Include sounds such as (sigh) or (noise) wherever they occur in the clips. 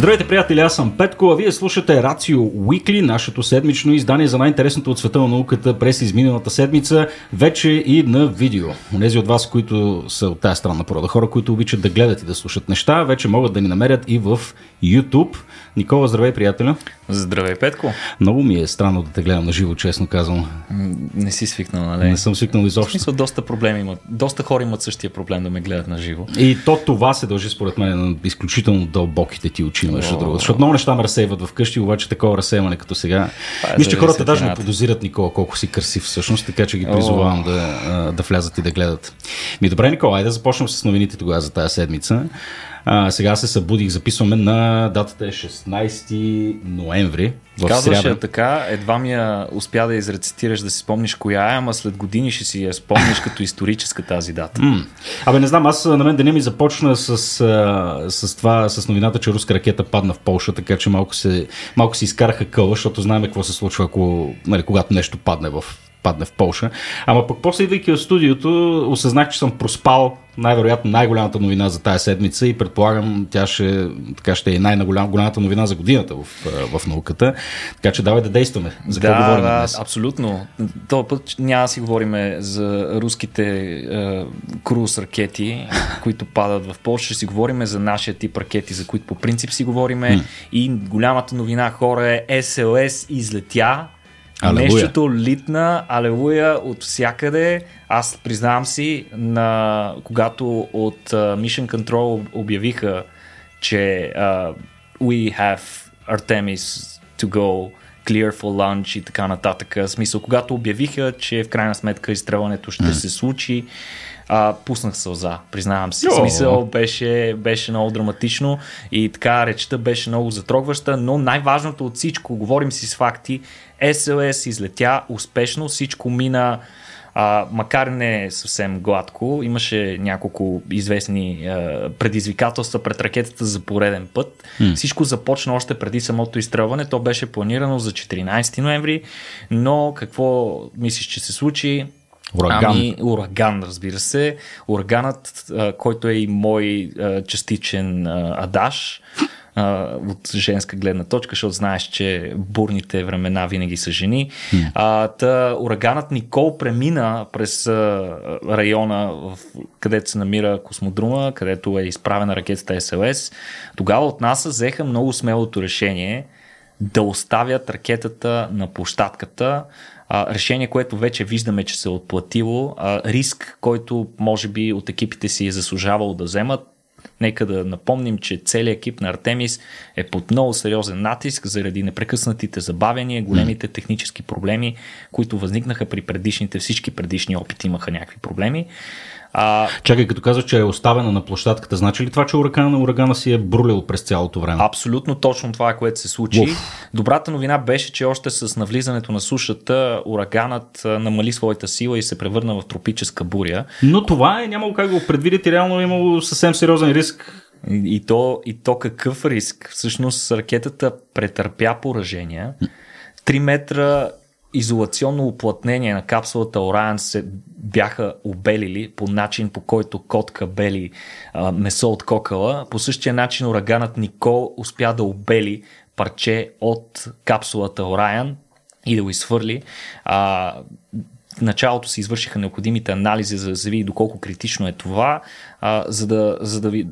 Здравейте, приятели, аз съм Петко, а вие слушате Рацио Weekly, нашето седмично издание за най-интересното от света на науката през изминалата седмица, вече и на видео. Онези от вас, които са от тази страна на порода, хора, които обичат да гледат и да слушат неща, вече могат да ни намерят и в YouTube. Никола, здравей, приятеля. Здравей, Петко. Много ми е странно да те гледам на живо, честно казвам. Не си свикнал, нали? Не съм свикнал изобщо. В смисъл, доста проблеми имат. Доста хора имат същия проблем да ме гледат на живо. И то това се дължи, според мен, на изключително дълбоките ти очи, между другото. Защото много неща ме разсейват вкъщи, обаче такова разсейване като сега. Е Мисля, че хората даже не подозират Никола колко си красив всъщност, така че ги призовавам да, да влязат и да гледат. Ми добре, Никола, айде да започнем с новините тогава за тази седмица. А, сега се събудих, записваме на датата е 16 ноември. Казваше я така, едва ми я успя да изрецитираш, да си спомниш коя е, ама след години ще си я спомниш (laughs) като историческа тази дата. Mm. Абе, не знам, аз на мен деня ми започна с, с това, с новината, че руска ракета падна в Полша, така че малко се, малко се изкараха къла, защото знаем какво се случва, ако, нали, когато нещо падне в падне в Полша. Ама пък после идвайки в студиото, осъзнах, че съм проспал най-вероятно най-голямата новина за тази седмица и предполагам тя ще, така ще е най-голямата новина за годината в, в науката. Така че давай да действаме. За да, говорим да, днес? абсолютно. Този път няма да си говорим за руските е, круз ракети, (laughs) които падат в Польша. Ще си говорим за нашия тип ракети, за които по принцип си говориме. Mm. И голямата новина хора е СЛС излетя Алелуя. Нещото литна, алелуя, от всякъде. Аз признавам си, на, когато от uh, Mission Control обявиха, че uh, we have Artemis to go clear for launch и така нататък. В смисъл, когато обявиха, че в крайна сметка изстрелването ще mm. се случи, а, пуснах сълза, признавам си. В смисъл беше, беше много драматично и така речта беше много затрогваща, но най-важното от всичко, говорим си с факти, SLS излетя успешно, всичко мина а, макар не съвсем гладко, имаше няколко известни а, предизвикателства пред ракетата за пореден път. Mm. Всичко започна още преди самото изстрелване. То беше планирано за 14 ноември, но какво мислиш, че се случи? Ураган. Ами, ураган, разбира се. Ураганът, който е и мой частичен адаш, от женска гледна точка, защото знаеш, че бурните времена винаги са жени. Mm. А, та, ураганът Никол премина през а, района, в, където се намира космодрума, където е изправена ракетата СЛС. Тогава от НАСА взеха много смелото решение да оставят ракетата на площадката, а, решение, което вече виждаме, че се е отплатило, а, риск, който може би от екипите си е заслужавал да вземат, Нека да напомним, че целият екип на Артемис е под много сериозен натиск заради непрекъснатите забавяния, големите технически проблеми, които възникнаха при предишните, всички предишни опити имаха някакви проблеми. А... Чакай, като казваш, че е оставена на площадката, значи ли това, че урагана на урагана си е брулил през цялото време? Абсолютно точно това е, което се случи. Уф. Добрата новина беше, че още с навлизането на сушата ураганът намали своята сила и се превърна в тропическа буря. Но това е нямало как го предвидите, реално е имало съвсем сериозен риск и то, и то какъв риск? Всъщност ракетата претърпя поражения. 3 метра изолационно уплътнение на капсулата Орион се бяха обелили по начин по който котка бели а, месо от кокала. По същия начин ураганът Никол успя да обели парче от капсулата Орион и да го изхвърли. А, в началото се извършиха необходимите анализи, за да се види доколко критично е това. А, за, да, за, да ви,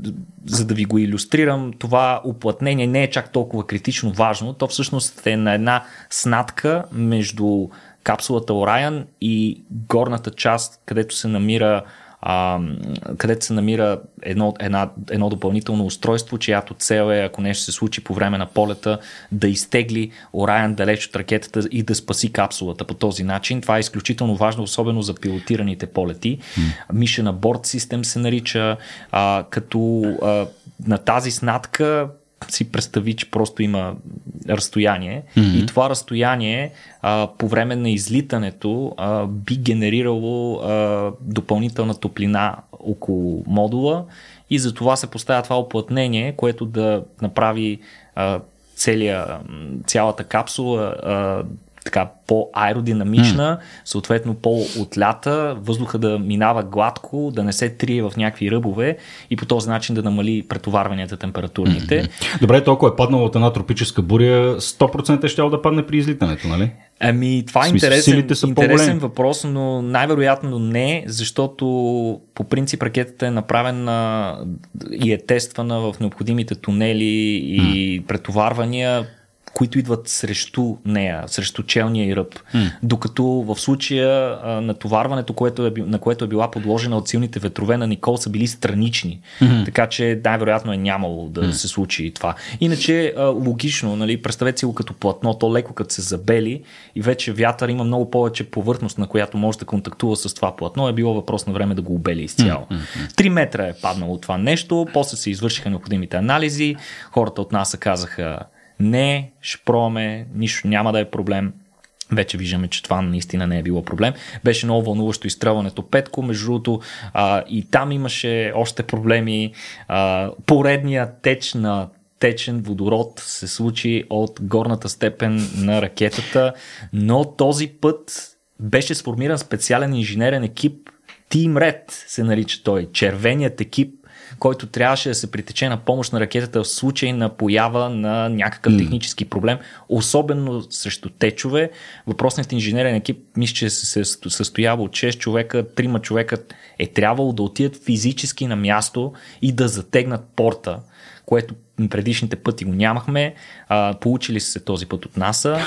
за да ви го иллюстрирам, това уплътнение не е чак толкова критично важно. То всъщност е на една снатка между капсулата Orion и горната част, където се намира а, където се намира едно, една, едно допълнително устройство, чиято цел е, ако нещо се случи по време на полета, да изтегли Орайан далеч от ракетата и да спаси капсулата по този начин. Това е изключително важно, особено за пилотираните полети. Mission на борт систем се нарича, а, като а, на тази снатка си представи, че просто има разстояние mm-hmm. и това разстояние а, по време на излитането а, би генерирало а, допълнителна топлина около модула и за това се поставя това оплътнение, което да направи а, целия, цялата капсула а, така по-аеродинамична, съответно по-отлята, въздуха да минава гладко, да не се трие в някакви ръбове и по този начин да намали претоварванията температурните. Добре, толкова е паднало от една тропическа буря, 100% ще да падне при излитането, нали? Ами, това е интересен, интересен въпрос, но най-вероятно не, защото по принцип ракетата е направена и е тествана в необходимите тунели и mm. претоварвания които идват срещу нея, срещу челния и ръб. Mm. Докато в случая а, натоварването, което е, на което е била подложена от силните ветрове на Никол са били странични. Mm-hmm. Така че най-вероятно е нямало да mm. се случи това. Иначе а, логично, нали, представете си го като платно, то леко като се забели и вече вятър има много повече повърхност, на която може да контактува с това платно. Е било въпрос на време да го обели изцяло. Три метра е паднало това нещо, после се извършиха необходимите анализи, хората от нас казаха не, ще пробваме, нищо няма да е проблем. Вече виждаме, че това наистина не е било проблем. Беше много вълнуващо изстрелването Петко, между другото а, и там имаше още проблеми. А, поредния теч на течен водород се случи от горната степен на ракетата, но този път беше сформиран специален инженерен екип, Team Red се нарича той, червеният екип, който трябваше да се притече на помощ на ракетата в случай на поява на някакъв mm. технически проблем, особено срещу течове. Въпросният инженерен екип, мисля, че се състоява от 6 човека, 3 човека е трябвало да отидат физически на място и да затегнат порта, което предишните пъти го нямахме. А, получили се този път от НАСА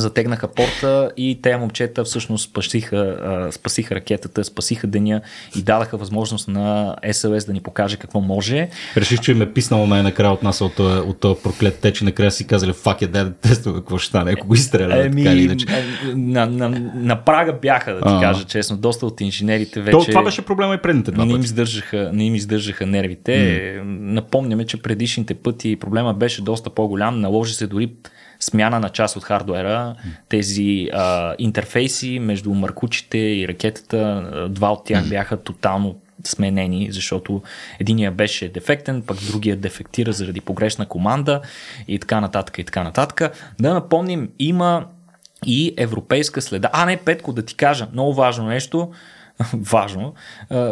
затегнаха порта и те момчета всъщност спасиха, спасиха ракетата, спасиха деня и дадаха възможност на СЛС да ни покаже какво може. Реших, че им е писнало най-накрая от нас от, от този проклет теч и накрая си казали, фак е, дай да тестваме какво ще стане, ако го изстреля. Еми, така иначе. На, на, на, прага бяха, да ти а, кажа честно. Доста от инженерите вече... То, това беше проблема и предните два не им, издържаха, не им издържаха нервите. Mm. Напомняме, че предишните пъти проблема беше доста по-голям. Наложи се дори смяна на част от хардуера, тези а, интерфейси между маркучите и ракетата, два от тях бяха тотално сменени, защото единия беше дефектен, пък другия дефектира заради погрешна команда и така нататък и така нататък. Да напомним, има и европейска следа. А, не, Петко, да ти кажа, много важно нещо. (laughs) важно.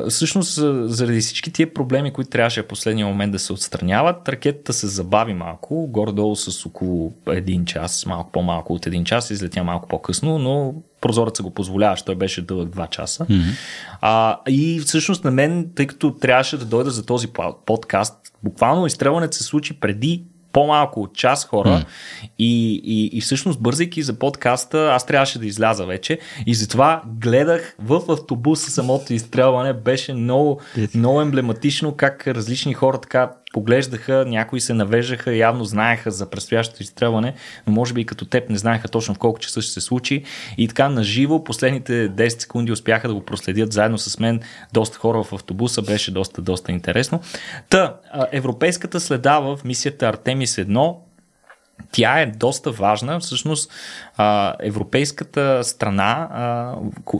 Всъщност, заради всички тия проблеми, които трябваше в последния момент да се отстраняват, ракетата се забави малко, горе-долу с около един час, малко по-малко от един час, излетя малко по-късно, но прозорът го позволяваше, той беше дълъг два часа. Mm-hmm. А, и всъщност на мен, тъй като трябваше да дойда за този подкаст, буквално изстрелването се случи преди по-малко от час хора mm. и, и, и всъщност бързайки за подкаста, аз трябваше да изляза вече. И затова гледах в автобуса самото изстрелване, беше много, много емблематично как различни хора така поглеждаха, някои се навеждаха, явно знаеха за предстоящото изстрелване, но може би и като теб не знаеха точно в колко часа ще се случи. И така наживо последните 10 секунди успяха да го проследят заедно с мен. Доста хора в автобуса, беше доста, доста интересно. Та, европейската следа в мисията Артемис 1 тя е доста важна. Всъщност, европейската страна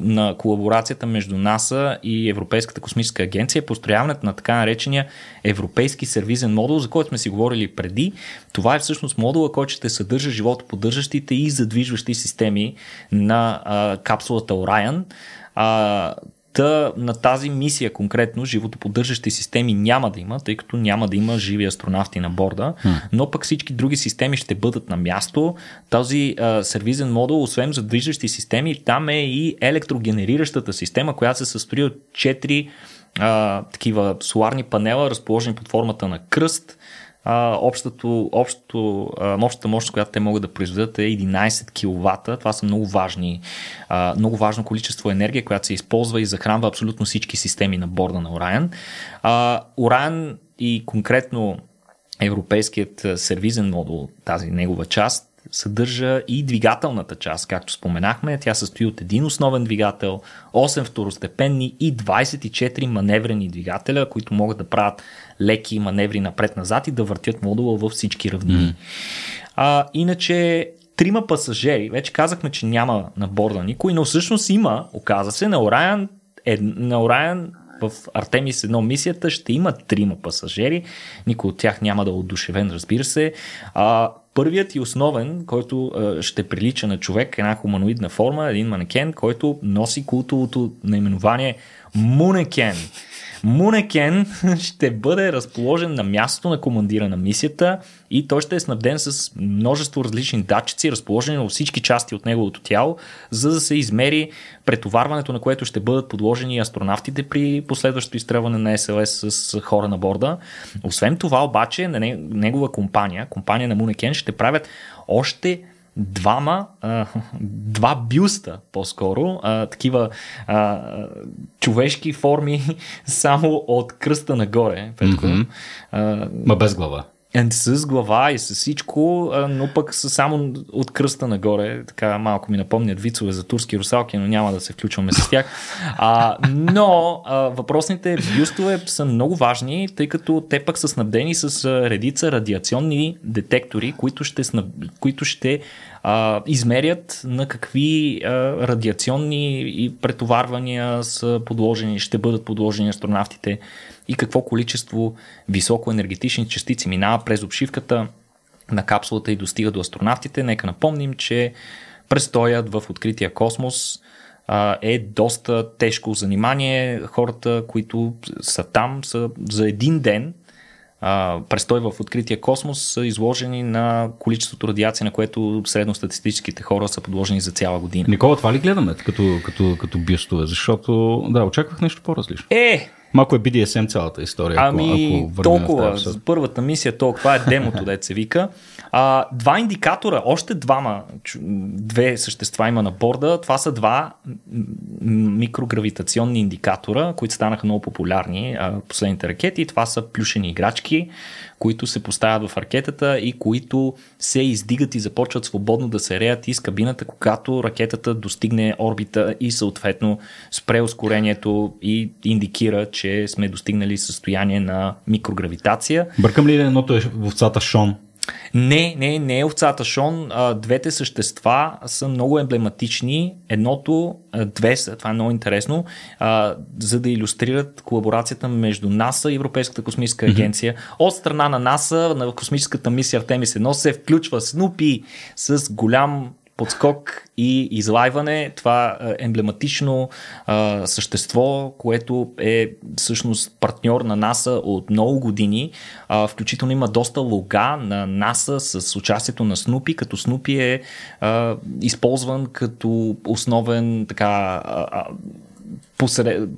на колаборацията между НАСА и Европейската космическа агенция е построяването на така наречения Европейски сервизен модул, за който сме си говорили преди. Това е всъщност модула, който ще съдържа животоподдържащите и задвижващи системи на капсулата Orion. Та на тази мисия конкретно живото поддържащи системи няма да има, тъй като няма да има живи астронавти на борда, но пък всички други системи ще бъдат на място. Този а, сервизен модул, освен за движещи системи, там е и електрогенериращата система, която се състои от 4 а, такива соларни панела, разположени под формата на кръст, а, общото, общото, а, общата мощност, която те могат да произведат е 11 кВт. Това са много важни, а, много важно количество енергия, която се използва и захранва абсолютно всички системи на борда на Orion. А, Orion и конкретно европейският сервизен модул, тази негова част, съдържа и двигателната част, както споменахме. Тя състои от един основен двигател, 8 второстепенни и 24 маневрени двигателя, които могат да правят леки маневри напред-назад и да въртят модула във всички равнини. Mm. А, иначе трима пасажери, вече казахме, че няма на борда никой, но всъщност има, оказа се, на Orion, е, на Orion в Артемис едно мисията ще има трима пасажери, никой от тях няма да е отдушевен, разбира се. А, първият и основен, който а, ще прилича на човек, една хуманоидна форма, един манекен, който носи култовото наименование Мунекен. Мунекен (laughs) ще бъде разположен на мястото на командира на мисията и той ще е снабден с множество различни датчици, разположени във всички части от неговото тяло, за да се измери претоварването, на което ще бъдат подложени астронавтите при последващото изстрелване на СЛС с хора на борда. Освен това обаче, на негова компания, компания на Мунекен, ще правят още двама, а, два бюста по-скоро, а, такива а, човешки форми (laughs) само от кръста нагоре. Петко. Mm-hmm. А, Ма без глава. С глава и с всичко, но пък са само от кръста нагоре. Така малко ми напомнят вицове за турски русалки, но няма да се включваме с тях. А, но а, въпросните бюстове са много важни, тъй като те пък са снабдени с редица радиационни детектори, които ще, снаб... които ще а, измерят на какви а, радиационни претоварвания са подложени, ще бъдат подложени астронавтите и какво количество високоенергетични частици минава през обшивката на капсулата и достига до астронавтите. Нека напомним, че престоят в открития космос е доста тежко занимание. Хората, които са там, са за един ден престой в открития космос са изложени на количеството радиация, на което средностатистическите хора са подложени за цяла година. Никола, това ли гледаме като, като, като бюстове? Защото, да, очаквах нещо по-различно. Е, Малко е BDSM цялата история. Ами, ако толкова. За първата мисия, толкова. Това е демото, да се вика. А, два индикатора, още двама, две същества има на борда. Това са два микрогравитационни индикатора, които станаха много популярни а, последните ракети. Това са плюшени играчки, които се поставят в ракетата и които се издигат и започват свободно да се реят из кабината, когато ракетата достигне орбита и съответно спре ускорението и индикира, че сме достигнали състояние на микрогравитация. Бъркам ли едното е в овцата Шон? Не, не, не е овцата Шон. Двете същества са много емблематични. Едното, две са, това е много интересно, за да иллюстрират колаборацията между НАСА и Европейската космическа агенция. Mm-hmm. От страна на НАСА на космическата мисия Артемис 1 се включва Снупи с голям подскок и излайване. Това е емблематично а, същество, което е всъщност партньор на НАСА от много години. А, включително има доста лога на НАСА с участието на Снупи, като Снупи е а, използван като основен така а,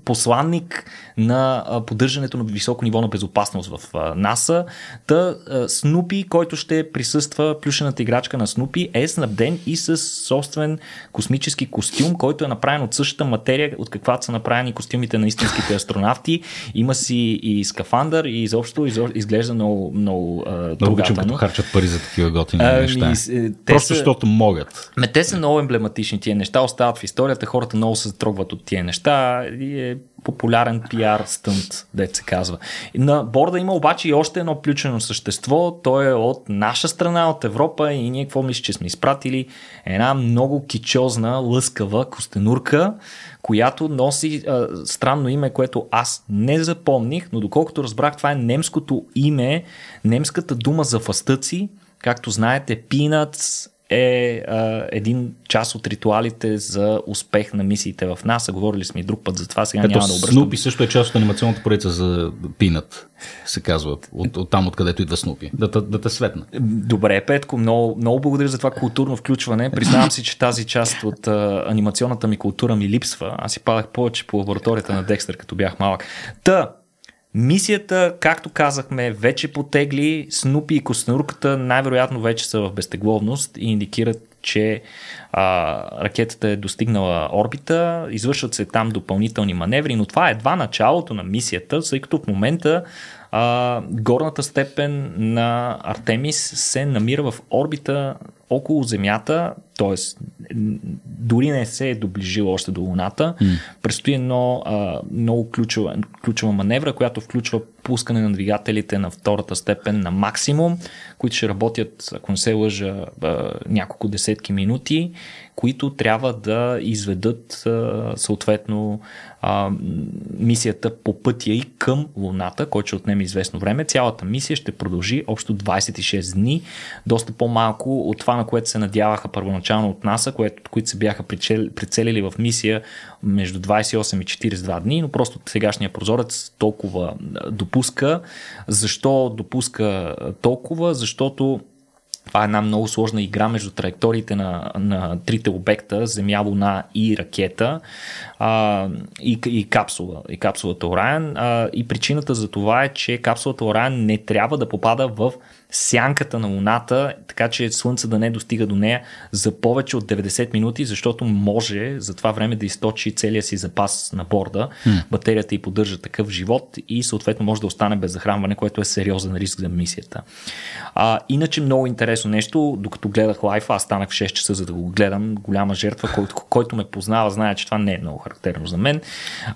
посланник на поддържането на високо ниво на безопасност в НАСА. Та Снупи, който ще присъства, плюшената играчка на Снупи, е снабден и с собствен космически костюм, който е направен от същата материя, от каквато са направени костюмите на истинските астронавти. Има си и скафандър и изобщо изглежда много, много Много обичам, като харчат пари за такива готини а, неща. Ми, Просто са, защото могат. Ме, те са много емблематични тия неща, остават в историята, хората много се затрогват от тия неща и е популярен пиар стънт, дет се казва. На борда има обаче и още едно ключено същество. То е от наша страна, от Европа и ние какво мисля, че сме изпратили? Една много кичозна, лъскава костенурка, която носи а, странно име, което аз не запомних, но доколкото разбрах, това е немското име, немската дума за фастъци. Както знаете, Peanuts е а, един част от ритуалите за успех на мисиите в НАСА. Говорили сме и друг път за това, сега Ето, няма да обръщам. Снупи също е част от анимационната поредица за Пинат, се казва, от, от там откъдето идва Снупи. Да, да, да те светна. Добре, Петко, много, много благодаря за това културно включване. Признавам си, че тази част от а, анимационната ми култура ми липсва. Аз си падах повече по лабораторията на Декстър, като бях малък. Та, Мисията, както казахме, вече потегли. Снупи и Костенурката най-вероятно вече са в безтегловност и индикират, че а, ракетата е достигнала орбита. Извършват се там допълнителни маневри, но това е едва началото на мисията, тъй като в момента а, горната степен на Артемис се намира в орбита около Земята, т.е. дори не се е доближила още до Луната. Mm. Предстои едно а, много ключова, ключова маневра, която включва пускане на двигателите на втората степен на максимум, които ще работят, ако не се лъжа, а, няколко десетки минути които трябва да изведат съответно мисията по пътя и към Луната, който ще отнеме известно време. Цялата мисия ще продължи общо 26 дни, доста по-малко от това, на което се надяваха първоначално от НАСА, което, които се бяха прицелили в мисия между 28 и 42 дни, но просто сегашния прозорец толкова допуска. Защо допуска толкова? Защото това е една много сложна игра между траекториите на, на трите обекта Земя, Луна и ракета а, и, и капсула, и капсулата Орайан. А, и причината за това е, че капсулата Орайан не трябва да попада в сянката на Луната, така че Слънце да не достига до нея за повече от 90 минути, защото може за това време да източи целия си запас на борда. Mm. Батерията и поддържа такъв живот и съответно може да остане без захранване, което е сериозен риск за мисията. А, иначе много интересно нещо, докато гледах лайфа, аз станах в 6 часа за да го гледам, голяма жертва, който, който ме познава, знае, че това не е много характерно за мен.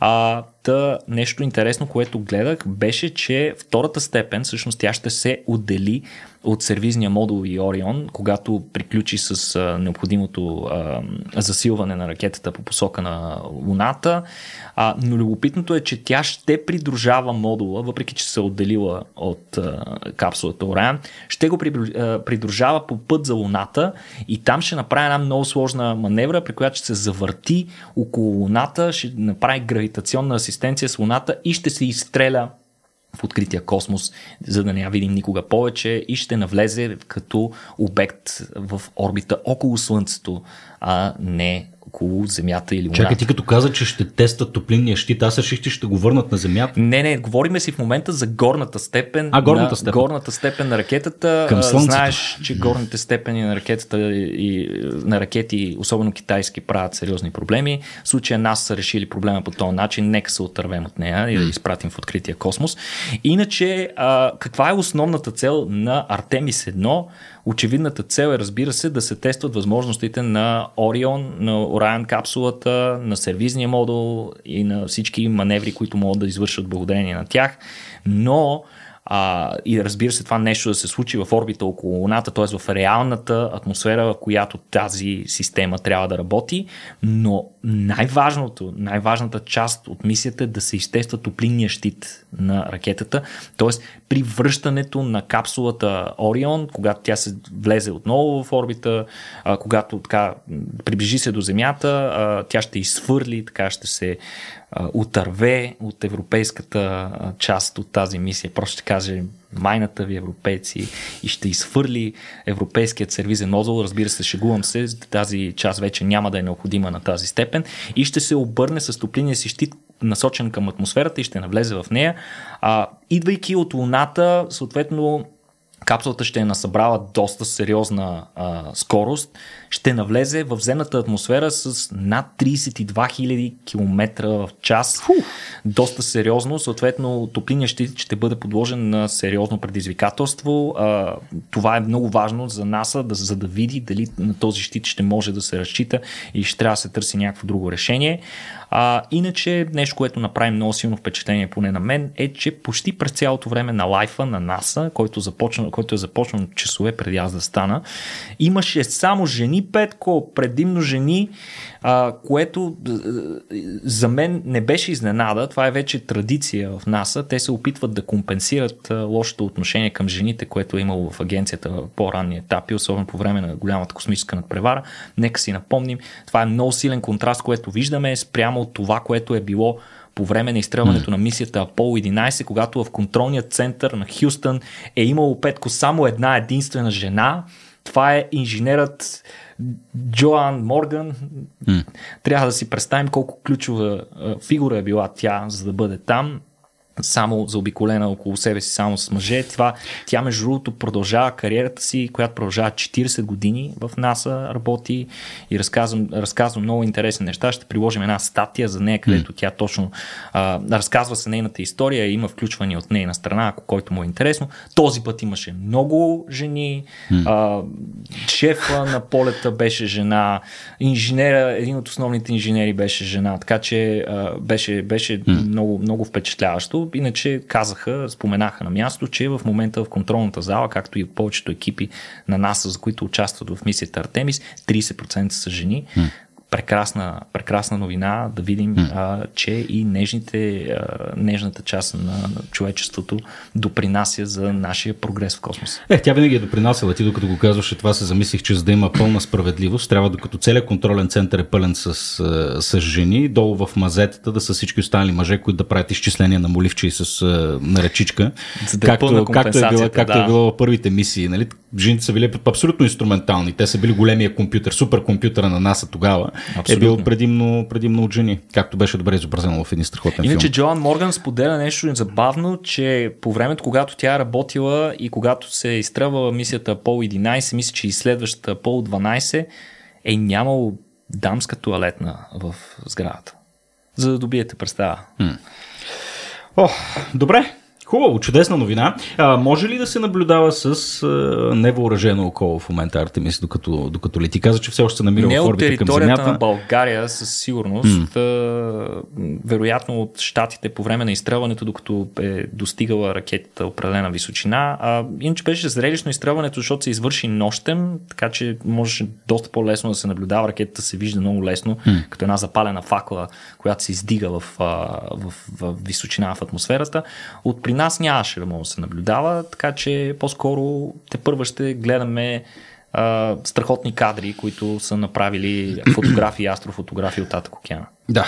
А, Та нещо интересно, което гледах, беше, че втората степен, всъщност тя ще се отдели от сервизния модул и Орион, когато приключи с а, необходимото а, засилване на ракетата по посока на Луната. А, но любопитното е, че тя ще придружава модула, въпреки че се е отделила от а, капсулата Орион, ще го придружава по път за Луната и там ще направи една много сложна маневра, при която ще се завърти около Луната, ще направи гравитационна асистенция с Луната и ще се изстреля в открития космос, за да не я видим никога повече и ще навлезе като обект в орбита около Слънцето, а не около Земята или Луната. Чакай, ти като каза, че ще тестват топлинния щит, аз реших, че ще го върнат на Земята. Не, не, говориме си в момента за горната степен, а, горната на, степен. горната степен на ракетата. Към Знаеш, че горните степени на ракетата и на ракети, особено китайски, правят сериозни проблеми. В случая нас са решили проблема по този начин, нека се отървем от нея и да изпратим в открития космос. Иначе, а, каква е основната цел на Артемис 1? Очевидната цел е, разбира се, да се тестват възможностите на Орион, на Orion капсулата, на сервизния модул и на всички маневри, които могат да извършат благодарение на тях. Но а, и разбира се, това нещо да се случи в орбита около Луната, т.е. в реалната атмосфера, в която тази система трябва да работи. Но най-важното, най-важната част от мисията е да се изтества топлинния щит на ракетата, т.е. при връщането на капсулата Орион, когато тя се влезе отново в орбита, а, когато така приближи се до Земята, а, тя ще изфърли, така ще се отърве от европейската част от тази мисия. Просто ще каже майната ви европейци и ще изфърли европейският сервизен модул. Разбира се, шегувам се, тази част вече няма да е необходима на тази степен и ще се обърне с топлиния си щит насочен към атмосферата и ще навлезе в нея. А, идвайки от Луната, съответно капсулата ще е насъбрала доста сериозна а, скорост, ще навлезе в земната атмосфера с над 32 000 км в час. Фу. Доста сериозно, съответно топлиния щит ще бъде подложен на сериозно предизвикателство. А, това е много важно за НАСА, да, за да види дали на този щит ще може да се разчита и ще трябва да се търси някакво друго решение. А, иначе, нещо, което направи много силно впечатление поне на мен, е, че почти през цялото време на лайфа на НАСА, който, започна, който е започнал часове преди аз да стана, имаше само жени Петко, предимно жени, а, което за мен не беше изненада. Това е вече традиция в НАСА. Те се опитват да компенсират лошото отношение към жените, което е имало в агенцията в по-ранни етапи, особено по време на голямата космическа надпревара. Нека си напомним, това е много силен контраст, което виждаме спрямо от това, което е било по време на изстрелването на мисията Аполо 11, когато в контролния център на Хюстън е имало петко само една единствена жена. Това е инженерът Джоан Морган. Mm. Трябва да си представим колко ключова фигура е била тя, за да бъде там само заобиколена около себе си само с мъже. Това, тя между другото продължава кариерата си, която продължава 40 години в НАСА, работи и разказвам, разказвам много интересни неща. Ще приложим една статия за нея, където тя точно а, разказва се нейната история, има включвани от нейна страна, ако който му е интересно. Този път имаше много жени, а, шефа на полета беше жена, инженера, един от основните инженери беше жена, така че а, беше, беше много, много впечатляващо иначе казаха, споменаха на място, че в момента в контролната зала, както и повечето екипи на НАСА, за които участват в мисията Артемис, 30% са жени прекрасна, прекрасна новина да видим, mm. а, че и нежните, а, нежната част на, на човечеството допринася за нашия прогрес в космоса. Е, тя винаги е допринасяла. Ти докато го казваше това, се замислих, че за да има пълна справедливост, трябва докато целият контролен център е пълен с, с жени, долу в мазетата да са всички останали мъже, които да правят изчисления на моливче и с на речичка. Да както, е както, е било, както да. е било в първите мисии. Нали? Жените са били абсолютно инструментални. Те са били големия компютър, суперкомпютъра на НАСА тогава. Абсолютно. е бил предимно, предимно от жени, както беше добре изобразено в един страхотен Иначе филм. Джоан Морган споделя нещо забавно, че по времето, когато тя е работила и когато се е изтръвала мисията Пол 11, мисля, че и следващата Пол 12, е нямало дамска туалетна в сградата. За да добиете представа. О, добре. Хубаво, чудесна новина. А, може ли да се наблюдава с а, невъоръжено око в момента Артемис, докато, докато ли ти каза, че все още се намира Не в орбита към Земята? на България със сигурност. Mm. А, вероятно от щатите по време на изстрелването, докато е достигала ракетата определена височина. А, иначе беше зрелищно изстрелването, защото се извърши нощем, така че може доста по-лесно да се наблюдава. Ракетата се вижда много лесно, mm. като една запалена факла, която се издига в, в, в, в височина в атмосферата. От при нас нямаше да може да се наблюдава, така че по-скоро те първа ще гледаме а, страхотни кадри, които са направили (clears throat) фотографии, астрофотографии от Татък океана. Да,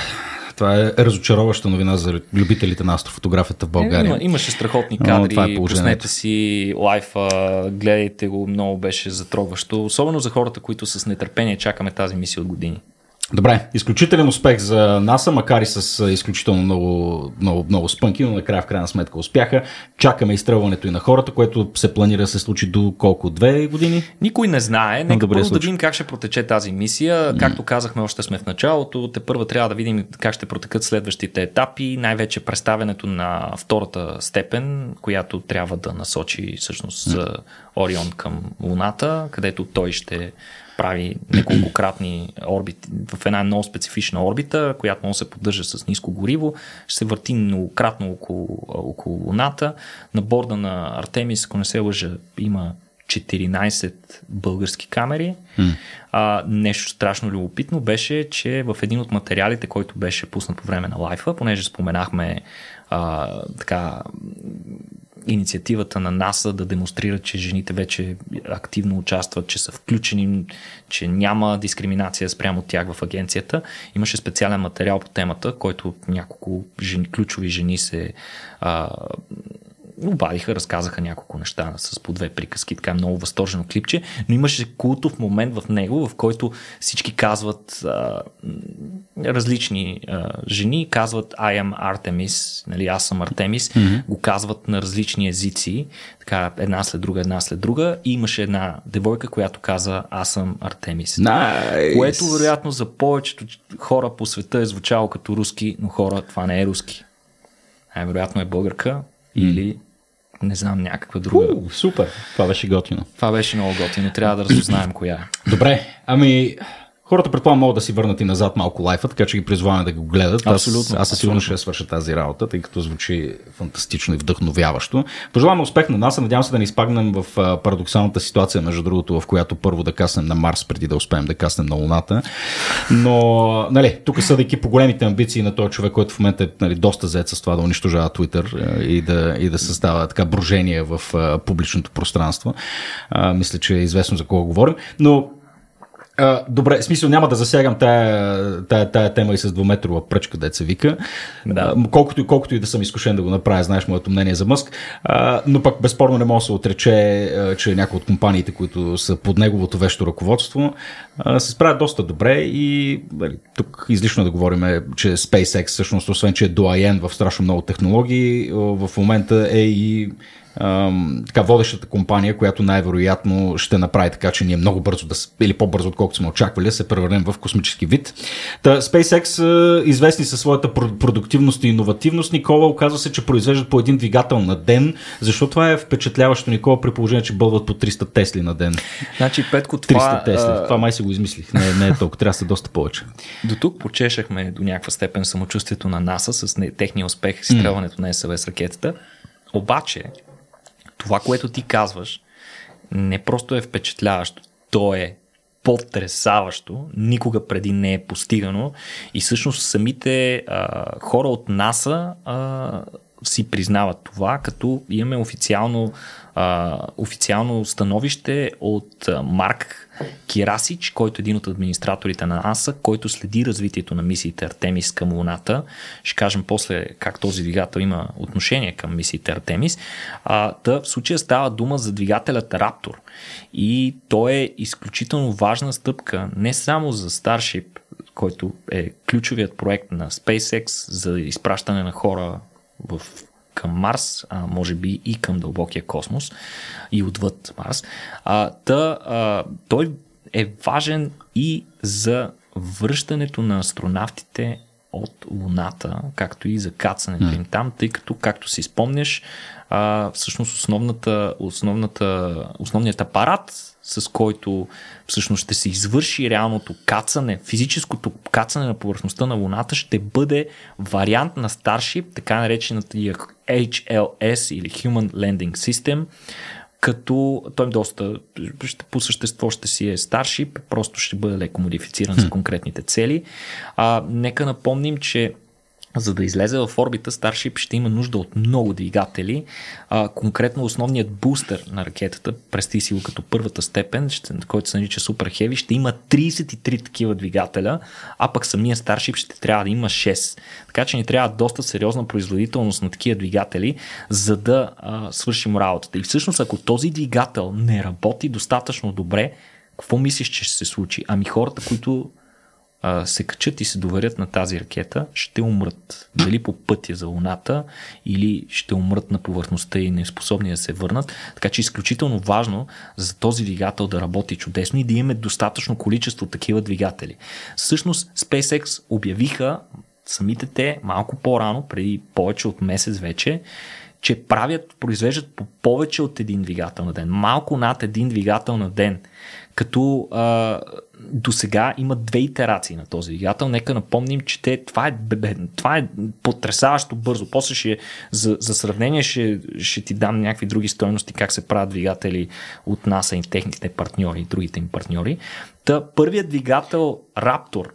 това е разочароваща новина за любителите на астрофотографията в България. Има, имаше страхотни кадри, Но, е пуснете си лайфа, гледайте го, много беше затрогващо, особено за хората, които с нетърпение чакаме тази мисия от години. Добре, изключителен успех за НАСА, макар и с изключително много, много, много спънки, но накрая в крайна сметка успяха. Чакаме изстрелването и на хората, което се планира да се случи до колко? Две години? Никой не знае. Нека първо да видим как ще протече тази мисия. Както казахме, още сме в началото. Те първо трябва да видим как ще протекат следващите етапи. Най-вече представенето на втората степен, която трябва да насочи всъщност Орион към Луната, където той ще прави неколкократни орбити в една много специфична орбита, която може да се поддържа с ниско гориво, ще се върти многократно около, около Луната. На борда на Артемис, ако не се лъжа, има 14 български камери. Mm. А, нещо страшно любопитно беше, че в един от материалите, който беше пуснат по време на лайфа, понеже споменахме а, така инициативата на НАСА да демонстрира, че жените вече активно участват, че са включени, че няма дискриминация спрямо тях в агенцията. Имаше специален материал по темата, който няколко жени, ключови жени се а, обадиха, разказаха няколко неща с по две приказки, така много възторжено клипче, но имаше култов момент в него, в който всички казват а, различни а, жени, казват I am Artemis, нали, аз съм Артемис, mm-hmm. го казват на различни езици, така една след друга, една след друга и имаше една девойка, която каза аз съм Артемис. Nice. Което вероятно за повечето хора по света е звучало като руски, но хора това не е руски. Най-вероятно е българка, или не знам, някаква друга. У, супер, това беше готино. Това беше много готино, трябва да разузнаем коя е. Добре, ами Хората предполагам могат да си върнат и назад малко лайфа, така че ги призваваме да го гледат. Абсолютно. Аз, аз сигурно ще свърша тази работа, тъй като звучи фантастично и вдъхновяващо. Пожелаваме успех на нас. Надявам се да не изпагнем в парадоксалната ситуация, между другото, в която първо да каснем на Марс, преди да успеем да каснем на Луната. Но, нали, тук съдейки по големите амбиции на този човек, който в момента е нали, доста зает с това да унищожава Twitter и да, и да създава така брожение в публичното пространство. А, мисля, че е известно за кого говорим. Но а, добре, смисъл няма да засягам тая, тая, тая тема и с двуметрова пръчка, деца вика. Да. Колкото, колкото и да съм изкушен да го направя, знаеш моето мнение за Мъск. А, но пък безспорно не може да се отрече, че някои от компаниите, които са под неговото вещо ръководство, а, се справят доста добре и нали, тук излишно да говорим, че SpaceX всъщност, освен че е доаен в страшно много технологии, в момента е и така, водещата компания, която най-вероятно ще направи така, че ние много бързо, да, или по-бързо, отколкото сме очаквали, да се превърнем в космически вид. Та, SpaceX, известни със своята продуктивност и иновативност, Никола оказва се, че произвеждат по един двигател на ден. Защо това е впечатляващо, Никола, при положение, че бълват по 300 Тесли на ден? Значи, Петко, това... 300 Тесли. Това май си го измислих. Не, не е толкова. Трябва да са доста повече. До тук почешахме до някаква степен самочувствието на НАСА с техния успех с изстрелването на СВС ракетата. Обаче, това, което ти казваш, не просто е впечатляващо, то е потресаващо, никога преди не е постигано. И всъщност самите а, хора от НАСА си признават това, като имаме официално, а, официално становище от Марк Кирасич, който е един от администраторите на НАСА, който следи развитието на мисиите Артемис към Луната. Ще кажем после как този двигател има отношение към мисиите Артемис. А, да, в случая става дума за двигателят Раптор. И то е изключително важна стъпка не само за Starship, който е ключовият проект на SpaceX за изпращане на хора в, към Марс, а може би и към дълбокия космос и отвъд Марс. А, та, а, той е важен и за връщането на астронавтите от Луната, както и за кацането им там, тъй като, както си спомняш, а, всъщност основната, основната, основният апарат, с който всъщност ще се извърши реалното кацане, физическото кацане на повърхността на Луната, ще бъде вариант на Starship, така наречената HLS или Human Landing System, като той доста ще, по същество ще си е Starship, просто ще бъде леко модифициран за конкретните цели. А, нека напомним, че за да излезе в орбита, Starship ще има нужда от много двигатели. А, конкретно основният бустер на ракетата, прести си го като първата степен, ще, който се нарича Super Heavy, ще има 33 такива двигателя, а пък самия Starship ще трябва да има 6. Така че ни трябва доста сериозна производителност на такива двигатели, за да а, свършим работата. И всъщност, ако този двигател не работи достатъчно добре, какво мислиш, че ще се случи? Ами хората, които а, се качат и се доверят на тази ракета, ще умрат. Дали по пътя за Луната или ще умрат на повърхността и неспособни да се върнат. Така че изключително важно за този двигател да работи чудесно и да имаме достатъчно количество такива двигатели. Всъщност SpaceX обявиха самите те малко по-рано, преди повече от месец вече, че правят, произвеждат по повече от един двигател на ден. Малко над един двигател на ден. Като а, до сега има две итерации на този двигател. Нека напомним, че те, това, е, това е потрясаващо бързо. После ще, за, за сравнение ще, ще ти дам някакви други стоености, как се правят двигатели от NASA и техните партньори и другите им партньори. Та, първият двигател Raptor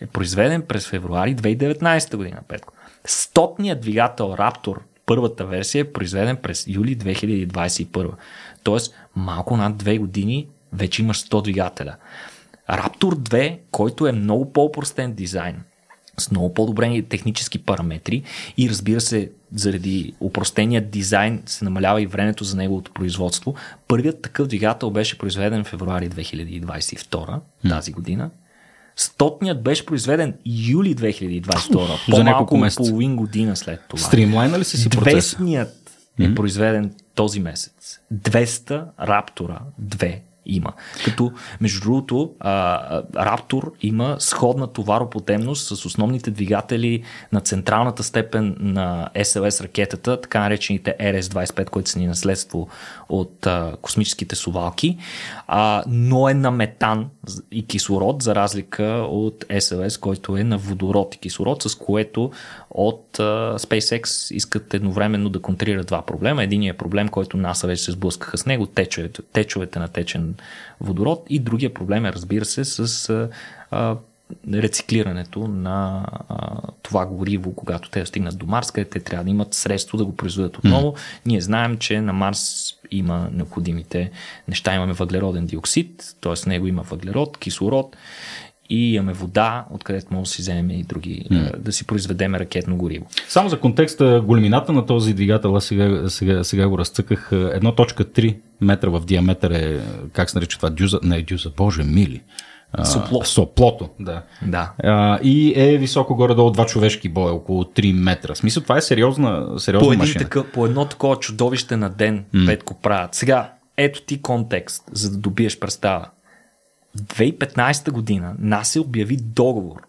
е произведен през февруари 2019 година, Петко. Стотният двигател Raptor, първата версия, е произведен през юли 2021. Тоест, малко над две години вече имаш 100 двигателя. Raptor 2, който е много по-простен дизайн, с много по-добрени технически параметри и разбира се, заради упростения дизайн се намалява и времето за неговото производство. Първият такъв двигател беше произведен в февруари 2022 тази година. Стотният беше произведен юли 2022, по-малко от половин година след това. Стримлайна ли си си процеса? Двестният е произведен този месец. 200 Раптора 2 има. Като, между другото, Раптор има сходна товаропотемност с основните двигатели на централната степен на СЛС ракетата, така наречените RS-25, които са ни наследство от а, космическите сувалки, а, но е на метан и кислород, за разлика от СЛС, който е на водород и кислород, с което от а, SpaceX искат едновременно да контрират два проблема. Единият проблем, който НАСА вече се сблъскаха с него, течовете, течовете на течен водород и другия проблем е, разбира се, с а, рециклирането на а, това гориво, когато те стигнат до Марс, където те трябва да имат средство да го произведат отново. Mm. Ние знаем, че на Марс има необходимите неща. Имаме въглероден диоксид, т.е. него има въглерод, кислород и имаме вода, откъдето може да си вземем и други, mm. да си произведеме ракетно гориво. Само за контекста, големината на този двигател, аз сега, сега, сега го разцъках, 1.3 метра в диаметър е, как се нарича това, дюза, не дюза, боже мили, Сопло. Соплото, да. Да. А, и е високо горе-долу два човешки боя, около 3 метра. В смисъл, това е сериозна, сериозна по, един машина. такъв, по едно такова чудовище на ден, mm. Петко правят. Сега, ето ти контекст, за да добиеш представа. 2015 година НАСА обяви договор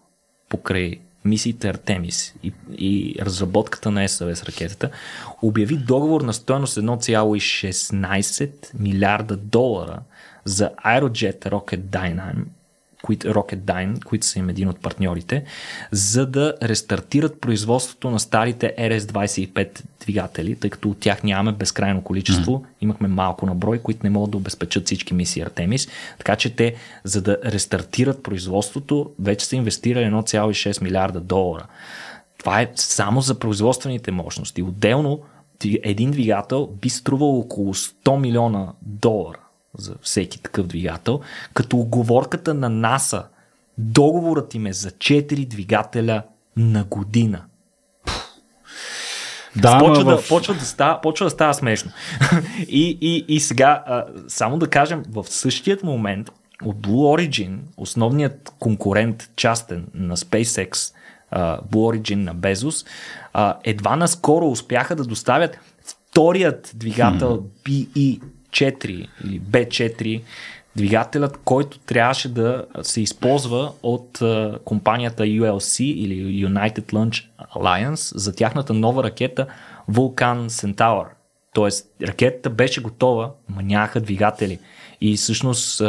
покрай мисиите Артемис и, и разработката на СВС ракетата, обяви договор на стоеност 1,16 милиарда долара за Aerojet Rocketdyne, които, Rocketdyne, които са им един от партньорите, за да рестартират производството на старите RS-25 двигатели, тъй като от тях нямаме безкрайно количество, mm-hmm. имахме малко на брой, които не могат да обезпечат всички мисии Артемис, така че те, за да рестартират производството, вече са инвестирали 1,6 милиарда долара. Това е само за производствените мощности. Отделно един двигател би струвал около 100 милиона долара за всеки такъв двигател, като оговорката на НАСА, договорът им е за 4 двигателя на година. Да, почва, в... да, почва, да става, почва да става смешно. (laughs) и, и, и сега, а, само да кажем, в същият момент от Blue Origin, основният конкурент частен на SpaceX, uh, Blue Origin на uh, едва наскоро успяха да доставят вторият двигател BE 4 или B4 двигателят, който трябваше да се използва от компанията ULC или United Launch Alliance за тяхната нова ракета Vulcan Centaur. Тоест, ракетата беше готова, но нямаха двигатели. И всъщност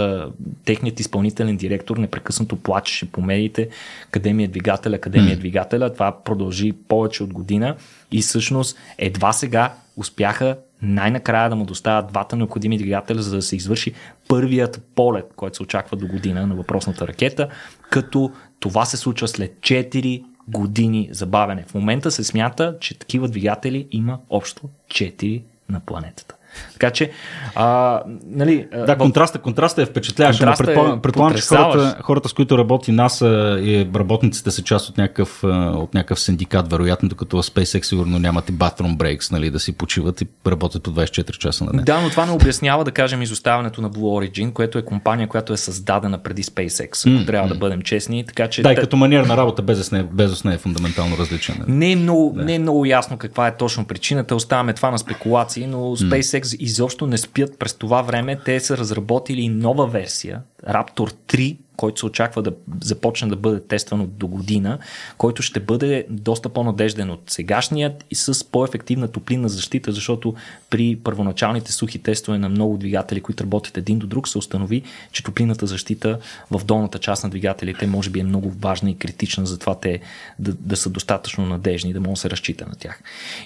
техният изпълнителен директор непрекъснато плачеше по медиите къде ми е двигателя, къде ми е двигателя. Това продължи повече от година и всъщност едва сега успяха най-накрая да му доставят двата необходими двигателя, за да се извърши първият полет, който се очаква до година на въпросната ракета, като това се случва след 4 години забавяне. В момента се смята, че такива двигатели има общо 4 на планетата. Така че, а, нали... Да, контраста, контраста е впечатляващ. Контраста предполагам, е предполагам че хората, хората, с които работи НАСА и работниците са част от някакъв, от някакъв синдикат, вероятно, докато в SpaceX сигурно нямате bathroom breaks, нали, да си почиват и работят по 24 часа на ден. Да, но това не обяснява, да кажем, изоставането на Blue Origin, което е компания, която е създадена преди SpaceX, ако mm, трябва mm. да бъдем честни. Така, че да, и като маниер на работа Безос не, Безос не е фундаментално различен. Не е, много, да. не е много ясно каква е точно причината. Оставаме това на спекулации, но SpaceX mm изобщо не спят през това време. Те са разработили нова версия, Raptor 3, който се очаква да започне да бъде тестван до година, който ще бъде доста по-надежден от сегашният и с по-ефективна топлинна защита, защото при първоначалните сухи тестове на много двигатели, които работят един до друг, се установи, че топлинната защита в долната част на двигателите може би е много важна и критична, затова те да, да са достатъчно надежни, да може да се разчита на тях.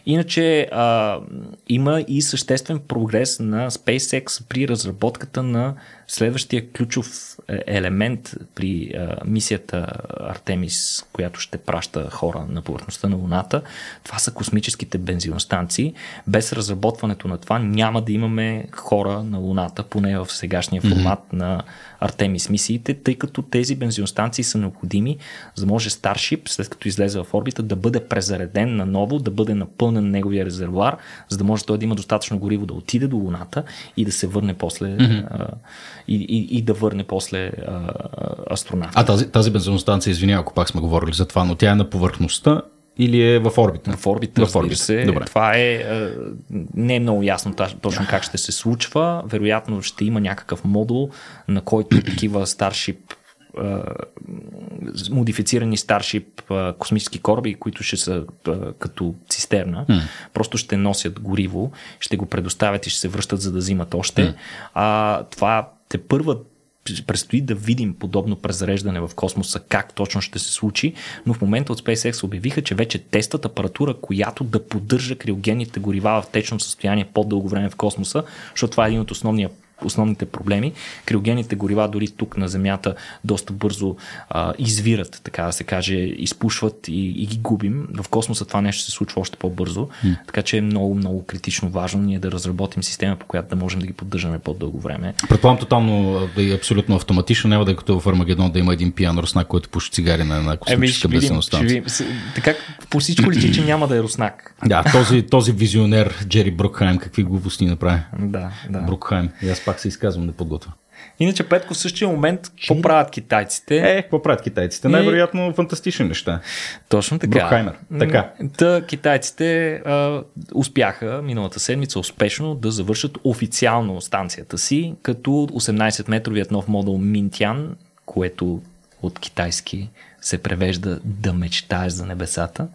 Иначе а, има и съществен прогрес на SpaceX при разработката на следващия ключов е, елемент при а, мисията Артемис, която ще праща хора на повърхността на Луната, това са космическите бензиностанции. Без разработването на това няма да имаме хора на Луната, поне в сегашния формат mm-hmm. на Артемис мисиите, тъй като тези бензиностанции са необходими, за да може Starship, след като излезе в орбита, да бъде презареден наново, да бъде напълнен неговия резервуар, за да може той да има достатъчно гориво да отиде до Луната и да се върне после mm-hmm. а, и, и, и да върне после а, астронавта. А тази, тази бензиностанция, извиня, ако пак сме говорили за това, но тя е на повърхността или е в орбита? В орбита, в орбита. се. Добре. Това е, не е много ясно точно как ще се случва. Вероятно ще има някакъв модул, на който (clears throat) такива Starship модифицирани старшип космически кораби, които ще са като цистерна, mm. просто ще носят гориво, ще го предоставят и ще се връщат за да взимат още. Mm. А, това те първа предстои да видим подобно презареждане в космоса, как точно ще се случи, но в момента от SpaceX обявиха, че вече тестат апаратура, която да поддържа криогенните горива в течно състояние по-дълго време в космоса, защото това е един от основния основните проблеми. Криогените горива дори тук на Земята доста бързо а, извират, така да се каже, изпушват и, и ги губим. В космоса това нещо се случва още по-бързо, mm. така че е много, много критично важно ние да разработим система, по която да можем да ги поддържаме по-дълго време. Предполагам тотално да е абсолютно автоматично, няма да е като в Армагедон да има един пиян руснак, който пуши цигари на една космическа Еми, видим, видим. Така по всичко личи, че няма да е руснак. Да, този, този визионер Джери Брукхайм какви глупости направи. Да, да. Брукхайм. И аз пак се изказвам неподготвен. Иначе, Петко, в същия момент, какво правят китайците? Е, какво правят китайците? И- Най-вероятно фантастични неща. Точно така. Брукхаймер. Така. Та китайците а, успяха миналата седмица успешно да завършат официално станцията си, като 18-метровият нов модул Минтян, което от китайски се превежда да мечтаеш за небесата,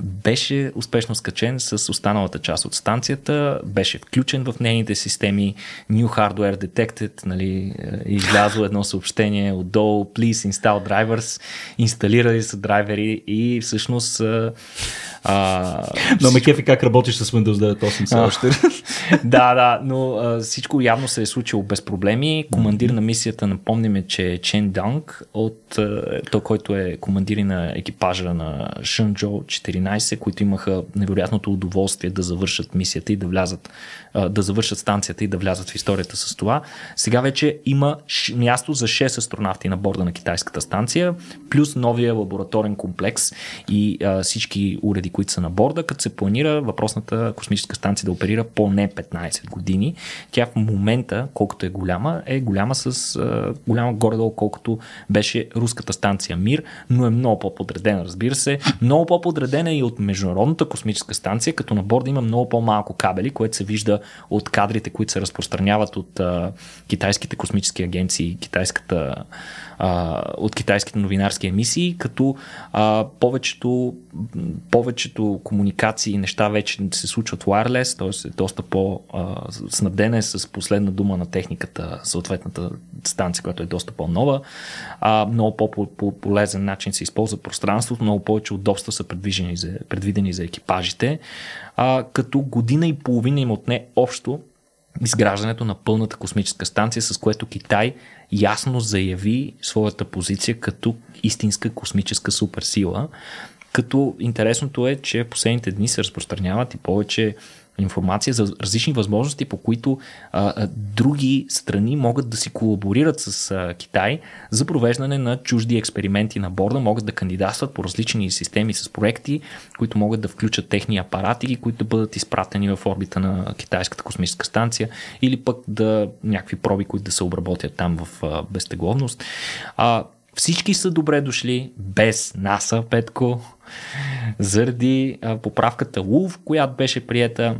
беше успешно скачен с останалата част от станцията, беше включен в нейните системи New Hardware Detected, нали, е, излязло едно съобщение отдолу Please install drivers, инсталирали са драйвери и всъщност а, а, Но ме кефи как работиш с Windows 9.8 все още. (laughs) да, да, но а, всичко явно се е случило без проблеми. Командир на мисията, напомняме, че е Чен Данг, от, а, той, който е командир на екипажа на Шънджо 14, които имаха невероятното удоволствие да завършат мисията и да влязат, да завършат станцията и да влязат в историята с това. Сега вече има място за 6 астронавти на борда на китайската станция, плюс новия лабораторен комплекс и а, всички уреди, които са на борда, като се планира въпросната космическа станция да оперира поне 15 години. Тя в момента, колкото е голяма, е голяма с а, голяма горе-долу, колкото беше руската станция Мир, но е много по-подредена, разбира се. Много по-подредена и от Международната космическа станция, като на борда има много по-малко кабели, което се вижда от кадрите, които се разпространяват от а, китайските космически агенции, китайската а, от китайските новинарски емисии, като а, повечето, повечето комуникации и неща вече се случват wireless, т.е. е доста по-снабдена е с последна дума на техниката, съответната станция, която е доста по-нова. А, много по-полезен начин се използва пространството, много повече удобства са предвидени за, предвидени за екипажите, а, като година и половина им отне общо изграждането на пълната космическа станция, с което Китай ясно заяви своята позиция като истинска космическа суперсила. Като интересното е, че последните дни се разпространяват и повече информация за различни възможности, по които а, други страни могат да си колаборират с а, Китай за провеждане на чужди експерименти на борда, могат да кандидатстват по различни системи с проекти, които могат да включат техни апарати, които да бъдат изпратени в орбита на китайската космическа станция или пък да някакви проби, които да се обработят там в а, безтегловност. А, всички са добре дошли, без НАСА, Петко, заради поправката ЛУВ, която беше приета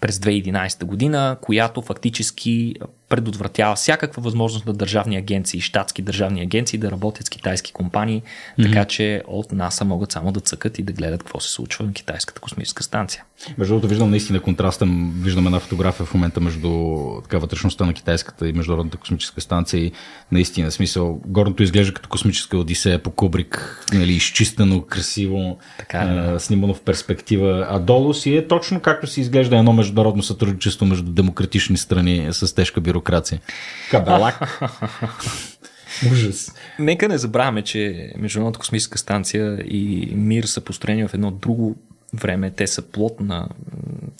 през 2011 година, която фактически предотвратява всякаква възможност на държавни агенции, щатски държавни агенции да работят с китайски компании, mm-hmm. така че от НАСА могат само да цъкат и да гледат какво се случва на китайската космическа станция. Между другото, виждам наистина контрастен. Виждам една фотография в момента между така, вътрешността на китайската и международната космическа станция и наистина, смисъл, горното изглежда като космическа одисея по Кубрик, нали, изчистено, красиво, Така е, а, снимано в перспектива, а долу си е точно както си изглежда едно международно сътрудничество между демократични страни с тежка бюрокрация. Кабелак. (laughs) Ужас. Нека не забравяме, че Международната космическа станция и Мир са построени в едно друго време. Те са плод на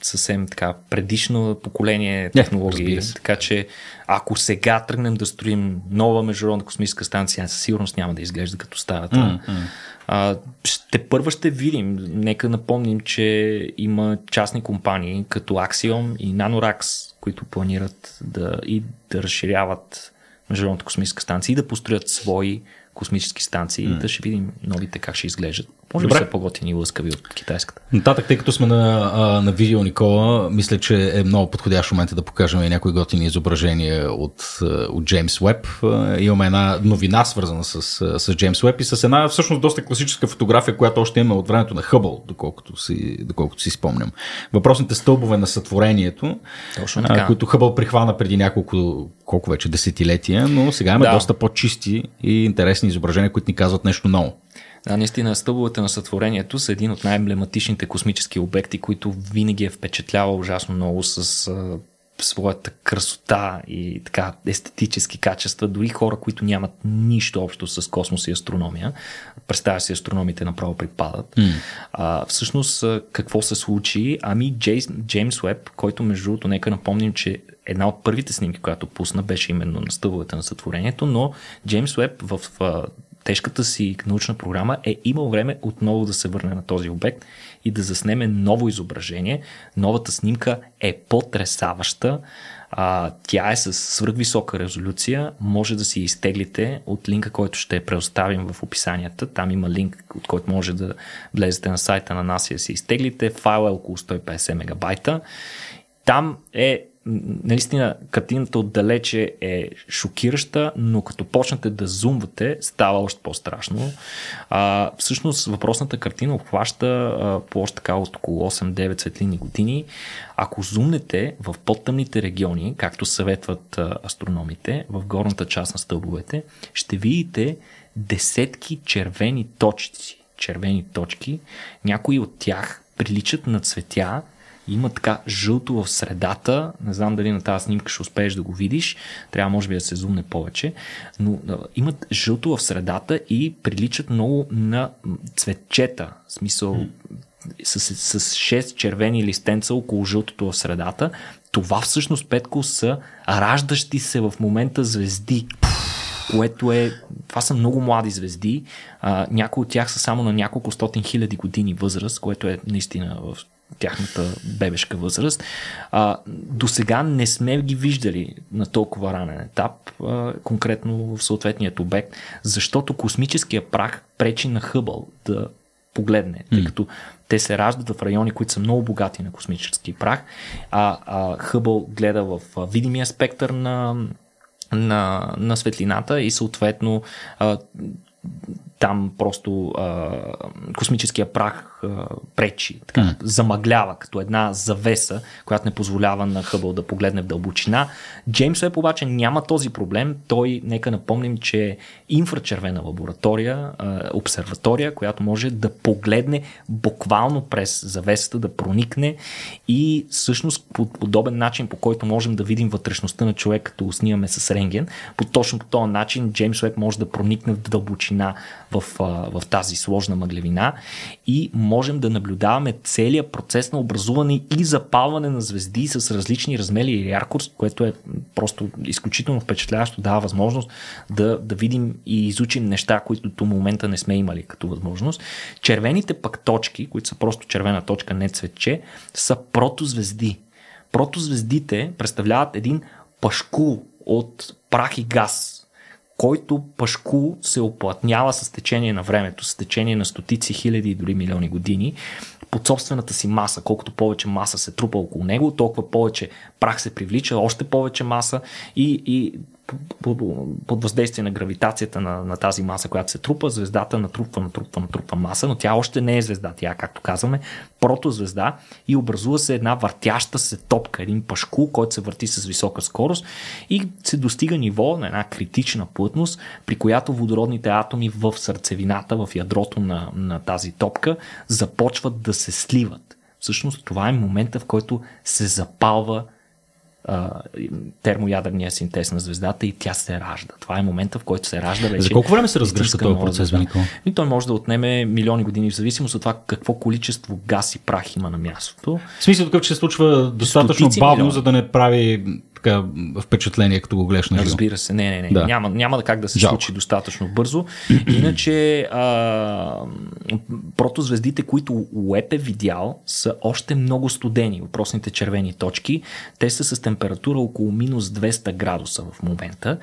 съвсем така предишно поколение технологии. се. така че ако сега тръгнем да строим нова Международна космическа станция, със сигурност няма да изглежда като старата. Mm-hmm. А, ще първа ще видим. Нека напомним, че има частни компании като Axiom и Nanorax, които планират да и да разширяват Международната космическа станция и да построят свои космически станции. Mm. Да ще видим новите как ще изглеждат. Може би Добре. са по-готини и лъскави от китайската. Нататък, тъй като сме на, а, на видео, Никола, мисля, че е много подходящ момент да покажем и някои готини изображения от, от Джеймс Уеб. Имаме една новина, свързана с, с Джеймс Уеб и с една всъщност доста класическа фотография, която още има от времето на Хъбъл, доколкото си, доколкото си спомням. Въпросните стълбове на сътворението, Точно така. които Хъбъл прихвана преди няколко, колко вече, десетилетия, но сега имаме Да. доста по-чисти и интересни изображения, които ни казват нещо ново. Да, наистина стълбовете на сътворението са един от най-емблематичните космически обекти, които винаги е впечатлявал ужасно много с а, своята красота и така естетически качества, дори хора, които нямат нищо общо с космос и астрономия. Представя си астрономите направо припадат. Mm. А, всъщност, какво се случи? Ами Джейс, Джеймс Уеб, който между другото, нека напомним, че една от първите снимки, която пусна, беше именно на стълбовете на сътворението, но Джеймс Уеб в тежката си научна програма е имал време отново да се върне на този обект и да заснеме ново изображение. Новата снимка е потрясаваща. А, тя е с свръхвисока резолюция. Може да си изтеглите от линка, който ще преоставим в описанията. Там има линк, от който може да влезете на сайта на нас и да си изтеглите. Файл е около 150 мегабайта. Там е наистина картината отдалече е шокираща, но като почнете да зумвате, става още по-страшно. А, всъщност въпросната картина обхваща а, по още така от около 8-9 светлини години. Ако зумнете в подтъмните региони, както съветват а, астрономите, в горната част на стълбовете, ще видите десетки червени точици. Червени точки. Някои от тях приличат на цветя, има така жълто в средата. Не знам дали на тази снимка ще успееш да го видиш. Трябва може би да се зумне повече. Но а, имат жълто в средата и приличат много на цветчета. В смисъл с, с, с 6 червени листенца около жълтото в средата. Това всъщност, Петко, са раждащи се в момента звезди което е, това са много млади звезди, а, някои от тях са само на няколко стотин хиляди години възраст, което е наистина в тяхната бебешка възраст. А, до сега не сме ги виждали на толкова ранен етап, а, конкретно в съответният обект, защото космическия прах пречи на Хъбъл да погледне, тъй като те се раждат в райони, които са много богати на космически прах, а, а Хъбъл гледа в видимия спектър на, на, на светлината и съответно а, там просто а, космическия прах а, пречи, така, mm. замъглява като една завеса, която не позволява на Хъбъл да погледне в дълбочина. Джеймс Уеб обаче няма този проблем. Той, нека напомним, че е инфрачервена лаборатория, а, обсерватория, която може да погледне буквално през завесата, да проникне и всъщност по подобен начин, по който можем да видим вътрешността на човек, като снимаме с рентген, по точно по този начин Джеймс Уеб може да проникне в дълбочина в, в тази сложна мъглевина и можем да наблюдаваме целият процес на образуване и запалване на звезди с различни размери и яркост, което е просто изключително впечатляващо, дава възможност да, да видим и изучим неща, които до момента не сме имали като възможност. Червените пък точки, които са просто червена точка, не цветче, са протозвезди. Протозвездите представляват един пашкул от прах и газ, който пашку се оплътнява с течение на времето, с течение на стотици хиляди и дори милиони години под собствената си маса. Колкото повече маса се трупа около него, толкова повече прах се привлича, още повече маса и, и под въздействие на гравитацията на, на тази маса, която се трупа, звездата натрупва, натрупва, натрупва маса, но тя още не е звезда. Тя, както казваме, протозвезда и образува се една въртяща се топка, един пашкул, който се върти с висока скорост и се достига ниво на една критична плътност, при която водородните атоми в сърцевината, в ядрото на, на тази топка започват да се сливат. Всъщност това е момента, в който се запалва термоядърния синтез на звездата и тя се ражда. Това е момента, в който се ражда вече. За колко време се разгръща този процес, Никола? И той може да отнеме милиони години, в зависимост от това какво количество газ и прах има на мястото. В смисъл такъв, че се случва достатъчно бавно, милиони. за да не прави така впечатление, като го гледаш на живо. Разбира се, не, не, не. Да. Няма, няма как да се Жалко. случи достатъчно бързо. (clears throat) Иначе а, протозвездите, които Уеп е видял, са още много студени. Въпросните червени точки. Те са с температура около минус 200 градуса в момента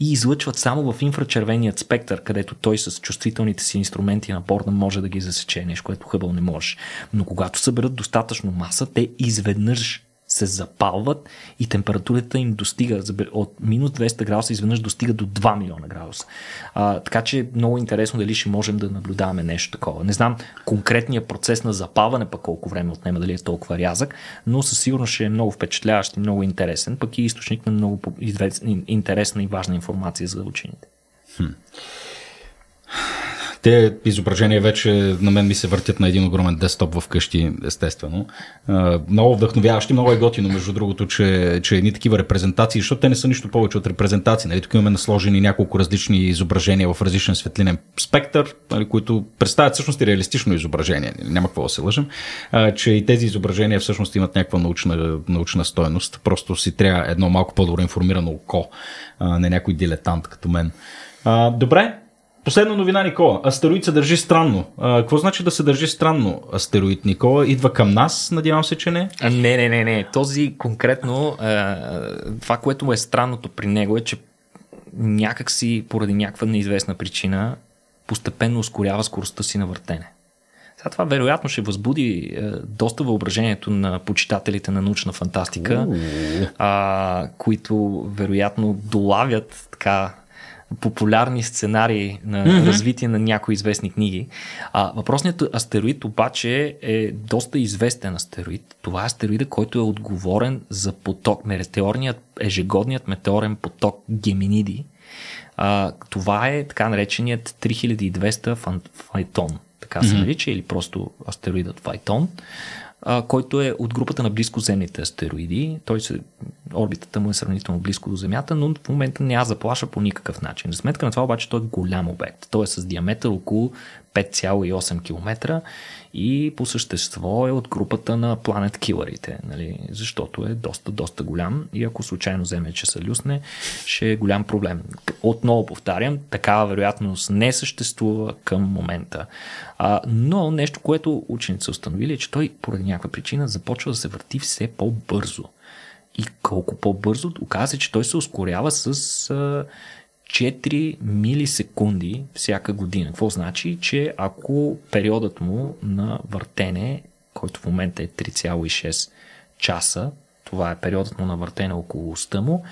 и излъчват само в инфрачервеният спектър, където той с чувствителните си инструменти на борда може да ги засече, нещо, което Хъбъл не може. Но когато съберат достатъчно маса, те изведнъж се запалват и температурата им достига от минус 200 градуса изведнъж достига до 2 милиона градуса. А, така че много интересно дали ще можем да наблюдаваме нещо такова. Не знам конкретния процес на запалване пък колко време отнема, дали е толкова рязък, но със сигурност ще е много впечатляващ и много интересен, пък и източник на много интересна и важна информация за учените. Хм. Те изображения вече на мен ми се въртят на един огромен десктоп вкъщи, естествено. Много вдъхновяващи, много е готино, между другото, че, че едни такива репрезентации, защото те не са нищо повече от репрезентации. Нали? Тук имаме насложени няколко различни изображения в различен светлинен спектър, нали, които представят всъщност и реалистично изображение. Няма какво да се лъжим. Че и тези изображения всъщност имат някаква научна, научна стоеност. Просто си трябва едно малко по-добре информирано око, не някой дилетант като мен. Добре, Последна новина, Никола. Астероид се държи странно. А, какво значи да се държи странно астероид, Никола? Идва към нас, надявам се, че не. А, не, не, не, не. Този конкретно, е, това, което е странното при него е, че някакси поради някаква неизвестна причина постепенно ускорява скоростта си на въртене. Сега това вероятно ще възбуди е, доста въображението на почитателите на научна фантастика, а, които вероятно долавят така популярни сценарии на mm-hmm. развитие на някои известни книги. А, въпросният астероид обаче е доста известен астероид. Това е астероида, който е отговорен за поток, метеорният, ежегодният метеорен поток Геминиди. А, това е така нареченият 3200 Файтон, така се mm-hmm. нарича, или просто астероидът Файтон а, който е от групата на близкоземните астероиди. Той се, орбитата му е сравнително близко до Земята, но в момента няма заплаша по никакъв начин. За сметка на това обаче той е голям обект. Той е с диаметър около 5,8 км и по същество е от групата на планет килърите, нали? защото е доста, доста голям и ако случайно вземе, че се люсне, ще е голям проблем. Отново повтарям, такава вероятност не съществува към момента. А, но нещо, което учените установили е, че той поради някаква причина започва да се върти все по-бързо. И колко по-бързо, оказа се, че той се ускорява с 4 милисекунди всяка година. Какво значи, че ако периодът му на въртене, който в момента е 3,6 часа, това е периодът му на въртене около уста му,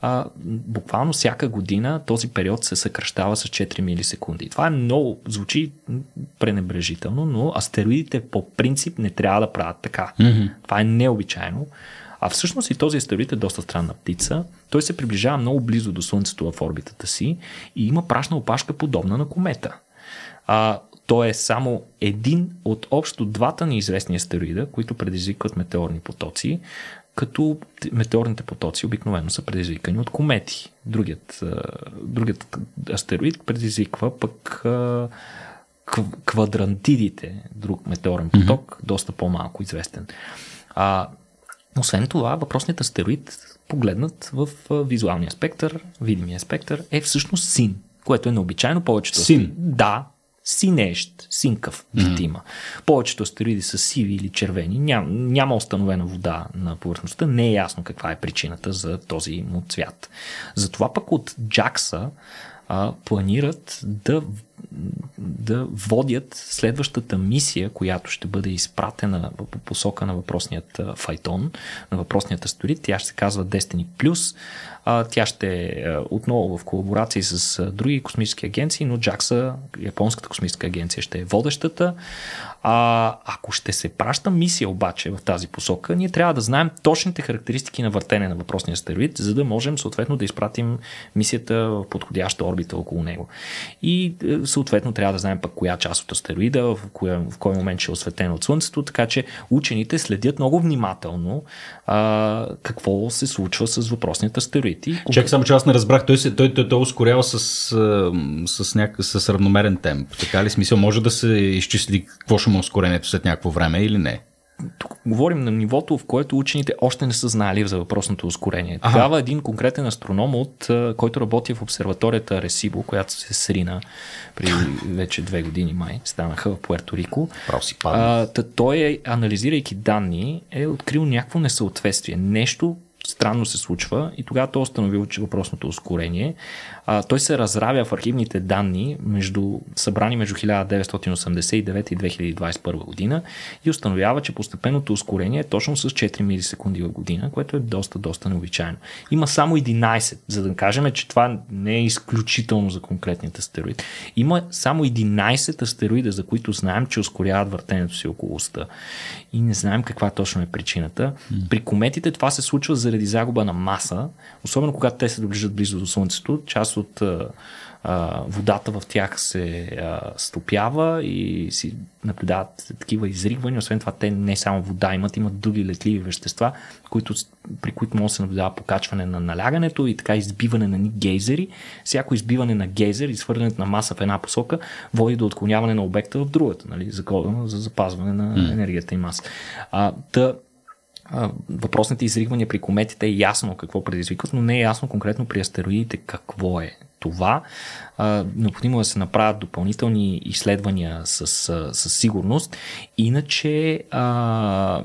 а, буквално всяка година този период се съкръщава с 4 милисекунди. Това е много, звучи пренебрежително, но астероидите по принцип не трябва да правят така. Mm-hmm. Това е необичайно. А всъщност и този астероид е доста странна птица. Той се приближава много близо до Слънцето в орбитата си и има прашна опашка подобна на комета. А, той е само един от общо двата неизвестни астероида, които предизвикват метеорни потоци, като метеорните потоци обикновено са предизвикани от комети. Другият, другият астероид предизвиква пък квадрантидите, друг метеорен поток, mm-hmm. доста по-малко известен. А, освен това, въпросният астероид, погледнат в визуалния спектър, видимия спектър, е всъщност син, което е необичайно. Повечето син? Да, синещ, синкав вид mm-hmm. има. Повечето астероиди са сиви или червени, Ням, няма установена вода на повърхността, не е ясно каква е причината за този му цвят. Затова пък от Джакса а, планират да да водят следващата мисия, която ще бъде изпратена по посока на въпросният файтон, на въпросният астероид. Тя ще се казва Destiny Plus. Тя ще е отново в колаборации с други космически агенции, но JAXA, японската космическа агенция, ще е водещата. А, ако ще се праща мисия обаче в тази посока, ние трябва да знаем точните характеристики на въртене на въпросния астероид, за да можем съответно да изпратим мисията в подходяща орбита около него. И е, съответно трябва да знаем пък коя част от астероида, в, коя, в кой момент ще е осветен от Слънцето, така че учените следят много внимателно а, какво се случва с въпросният астероид. И... Чак само, че аз не разбрах, той, се, той, той, той ускорява с, с, няк... с равномерен темп. Така ли смисъл? Може да се изчисли какво ще му е ускорението след някакво време или не? тук говорим на нивото, в което учените още не са знали за въпросното ускорение. Ага. Тогава един конкретен астроном, от, който работи в обсерваторията Ресибо, която се срина при (laughs) вече две години май, станаха в Пуерто Рико. А, той, е, анализирайки данни, е открил някакво несъответствие. Нещо странно се случва. И тогава той е установил, че въпросното ускорение а, той се разравя в архивните данни, между, събрани между 1989 и 2021 година и установява, че постепенното ускорение е точно с 4 милисекунди в година, което е доста, доста необичайно. Има само 11, за да кажем, че това не е изключително за конкретният астероид. Има само 11 астероида, за които знаем, че ускоряват въртенето си около уста. И не знаем каква точно е причината. При кометите това се случва заради загуба на маса, особено когато те се доближат близо до Слънцето. Част от а, водата в тях се а, стопява и си наблюдават такива изригвания. Освен това, те не само вода имат, имат други летливи вещества, които, при които може да се наблюдава покачване на налягането и така избиване на ни гейзери. Всяко избиване на гейзер и свързването на маса в една посока води до отклоняване на обекта в другата, нали, закона за запазване на енергията и маса. А, да, въпросните изригвания при кометите е ясно какво предизвикват, но не е ясно конкретно при астероидите какво е това. Необходимо е да се направят допълнителни изследвания с, с сигурност. Иначе а,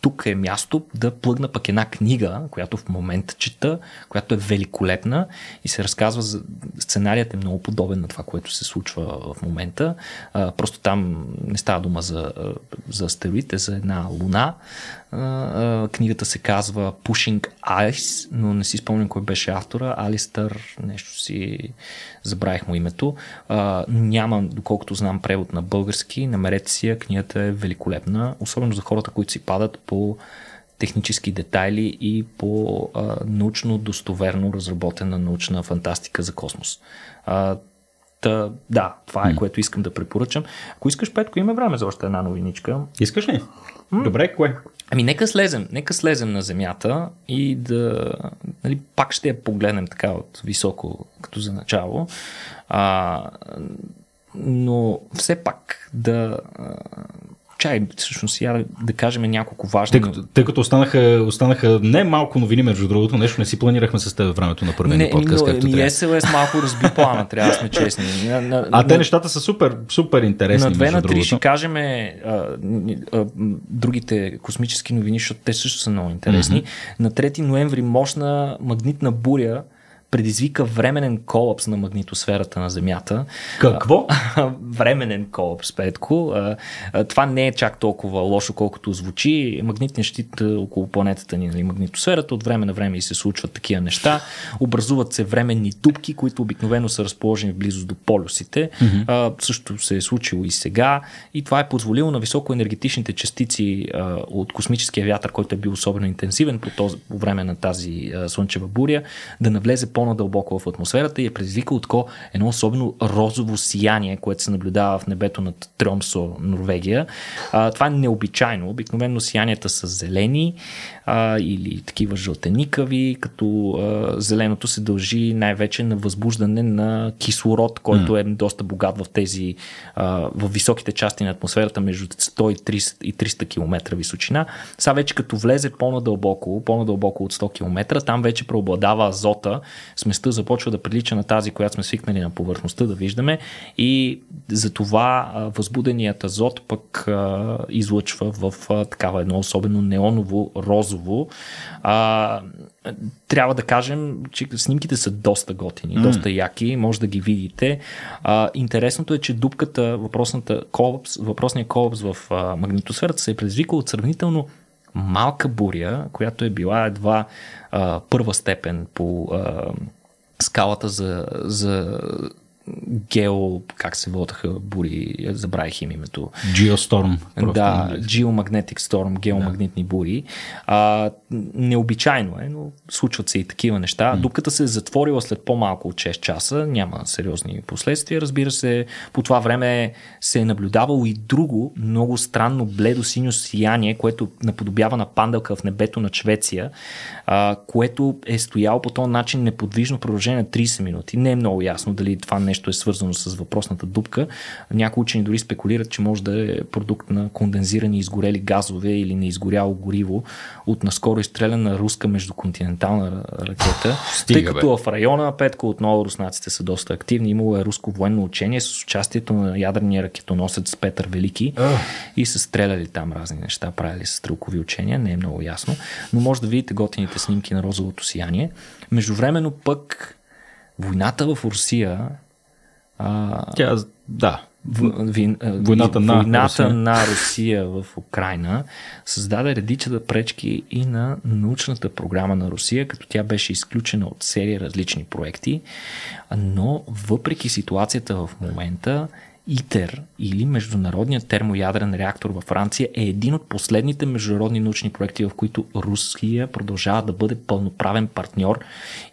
тук е място да плъгна пък една книга, която в момента чета, която е великолепна и се разказва за сценарият е много подобен на това, което се случва в момента. А, просто там не става дума за, за астероид, за една луна. А, книгата се казва Pushing Ice, но не си спомням кой беше автора. Алистър, нещо си забравих му името. А, няма, доколкото знам, превод на български. Намерете си я, книгата е великолепна, особено за хората, които си падат по технически детайли и по а, научно достоверно разработена научна фантастика за космос. А, Та, да, това е което искам да препоръчам. Ако искаш, Петко, има време за още една новиничка. Искаш ли? М? Добре, кое? Ами нека слезем, нека слезем на земята и да, нали, пак ще я погледнем така от високо, като за начало. А, но все пак да чай, всъщност, я да кажем няколко важни. Тъй като, тъй като останаха, останаха не малко новини, между другото, нещо не си планирахме с теб времето на първия подкаст. Не, но, ми СЛС малко разби плана, трябва да сме честни. (laughs) На, на, а на, те нещата са супер, супер интересни. На две на три ще кажем а, а, другите космически новини, защото те също са много интересни. Mm-hmm. На 3 ноември мощна магнитна буря предизвика временен колапс на магнитосферата на Земята. Какво? временен колапс, Петко. Това не е чак толкова лошо, колкото звучи. Магнитният щит около планетата ни, нали, магнитосферата, от време на време и се случват такива неща. Образуват се временни дупки, които обикновено са разположени в близост до полюсите. Mm-hmm. Също се е случило и сега. И това е позволило на високоенергетичните частици от космическия вятър, който е бил особено интенсивен по, този, по време на тази слънчева буря, да навлезе по-надълбоко в атмосферата и е предизвикал тако едно особено розово сияние, което се наблюдава в небето над Тромсо, Норвегия. А, това е необичайно. Обикновено сиянията са зелени а, или такива жълтеникави, като а, зеленото се дължи най-вече на възбуждане на кислород, който mm. е доста богат в тези а, в високите части на атмосферата между 100 и 300, и 300 км височина. Сега вече като влезе по-надълбоко, по-надълбоко от 100 км, там вече преобладава азота, сместа започва да прилича на тази, която сме свикнали на повърхността да виждаме и затова възбуденият азот пък а, излъчва в а, такава едно особено неоново розово. А, трябва да кажем, че снимките са доста готини, mm. доста яки, може да ги видите. А, интересното е, че дупката, въпросната колапс, въпросният колапс в а, магнитосферата се е предизвикал от сравнително малка буря, която е била едва а, първа степен по а, скалата за, за гео, как се водаха бури, забравих им името. Geostorm. Да, Geomagnetic Storm, геомагнитни да. бури. А, необичайно е, но случват се и такива неща. Дупката се е затворила след по-малко от 6 часа, няма сериозни последствия. Разбира се, по това време се е наблюдавало и друго много странно бледо синьо сияние, което наподобява на панделка в небето на Швеция, а, което е стояло по този начин неподвижно в продължение на 30 минути. Не е много ясно дали това нещо е свързано с въпросната дупка. Някои учени дори спекулират, че може да е продукт на кондензирани изгорели газове или на изгоряло гориво от наскоро изстреляна руска междуконтинентална ракета. Стига, тъй като бе. в района Петко отново руснаците са доста активни. Имало е руско военно учение с участието на ядрения ракетоносец Петър Велики и са стреляли там разни неща, правили са стрелкови учения, не е много ясно, но може да видите готините снимки на розовото сияние. Междувременно пък Войната в Русия а, Тя, да. В, ви, войната, на, войната Русия. на Русия в Украина създаде редича да пречки и на научната програма на Русия, като тя беше изключена от серия различни проекти, но въпреки ситуацията в момента ИТЕР или Международният термоядрен реактор във Франция е един от последните международни научни проекти, в които Русия продължава да бъде пълноправен партньор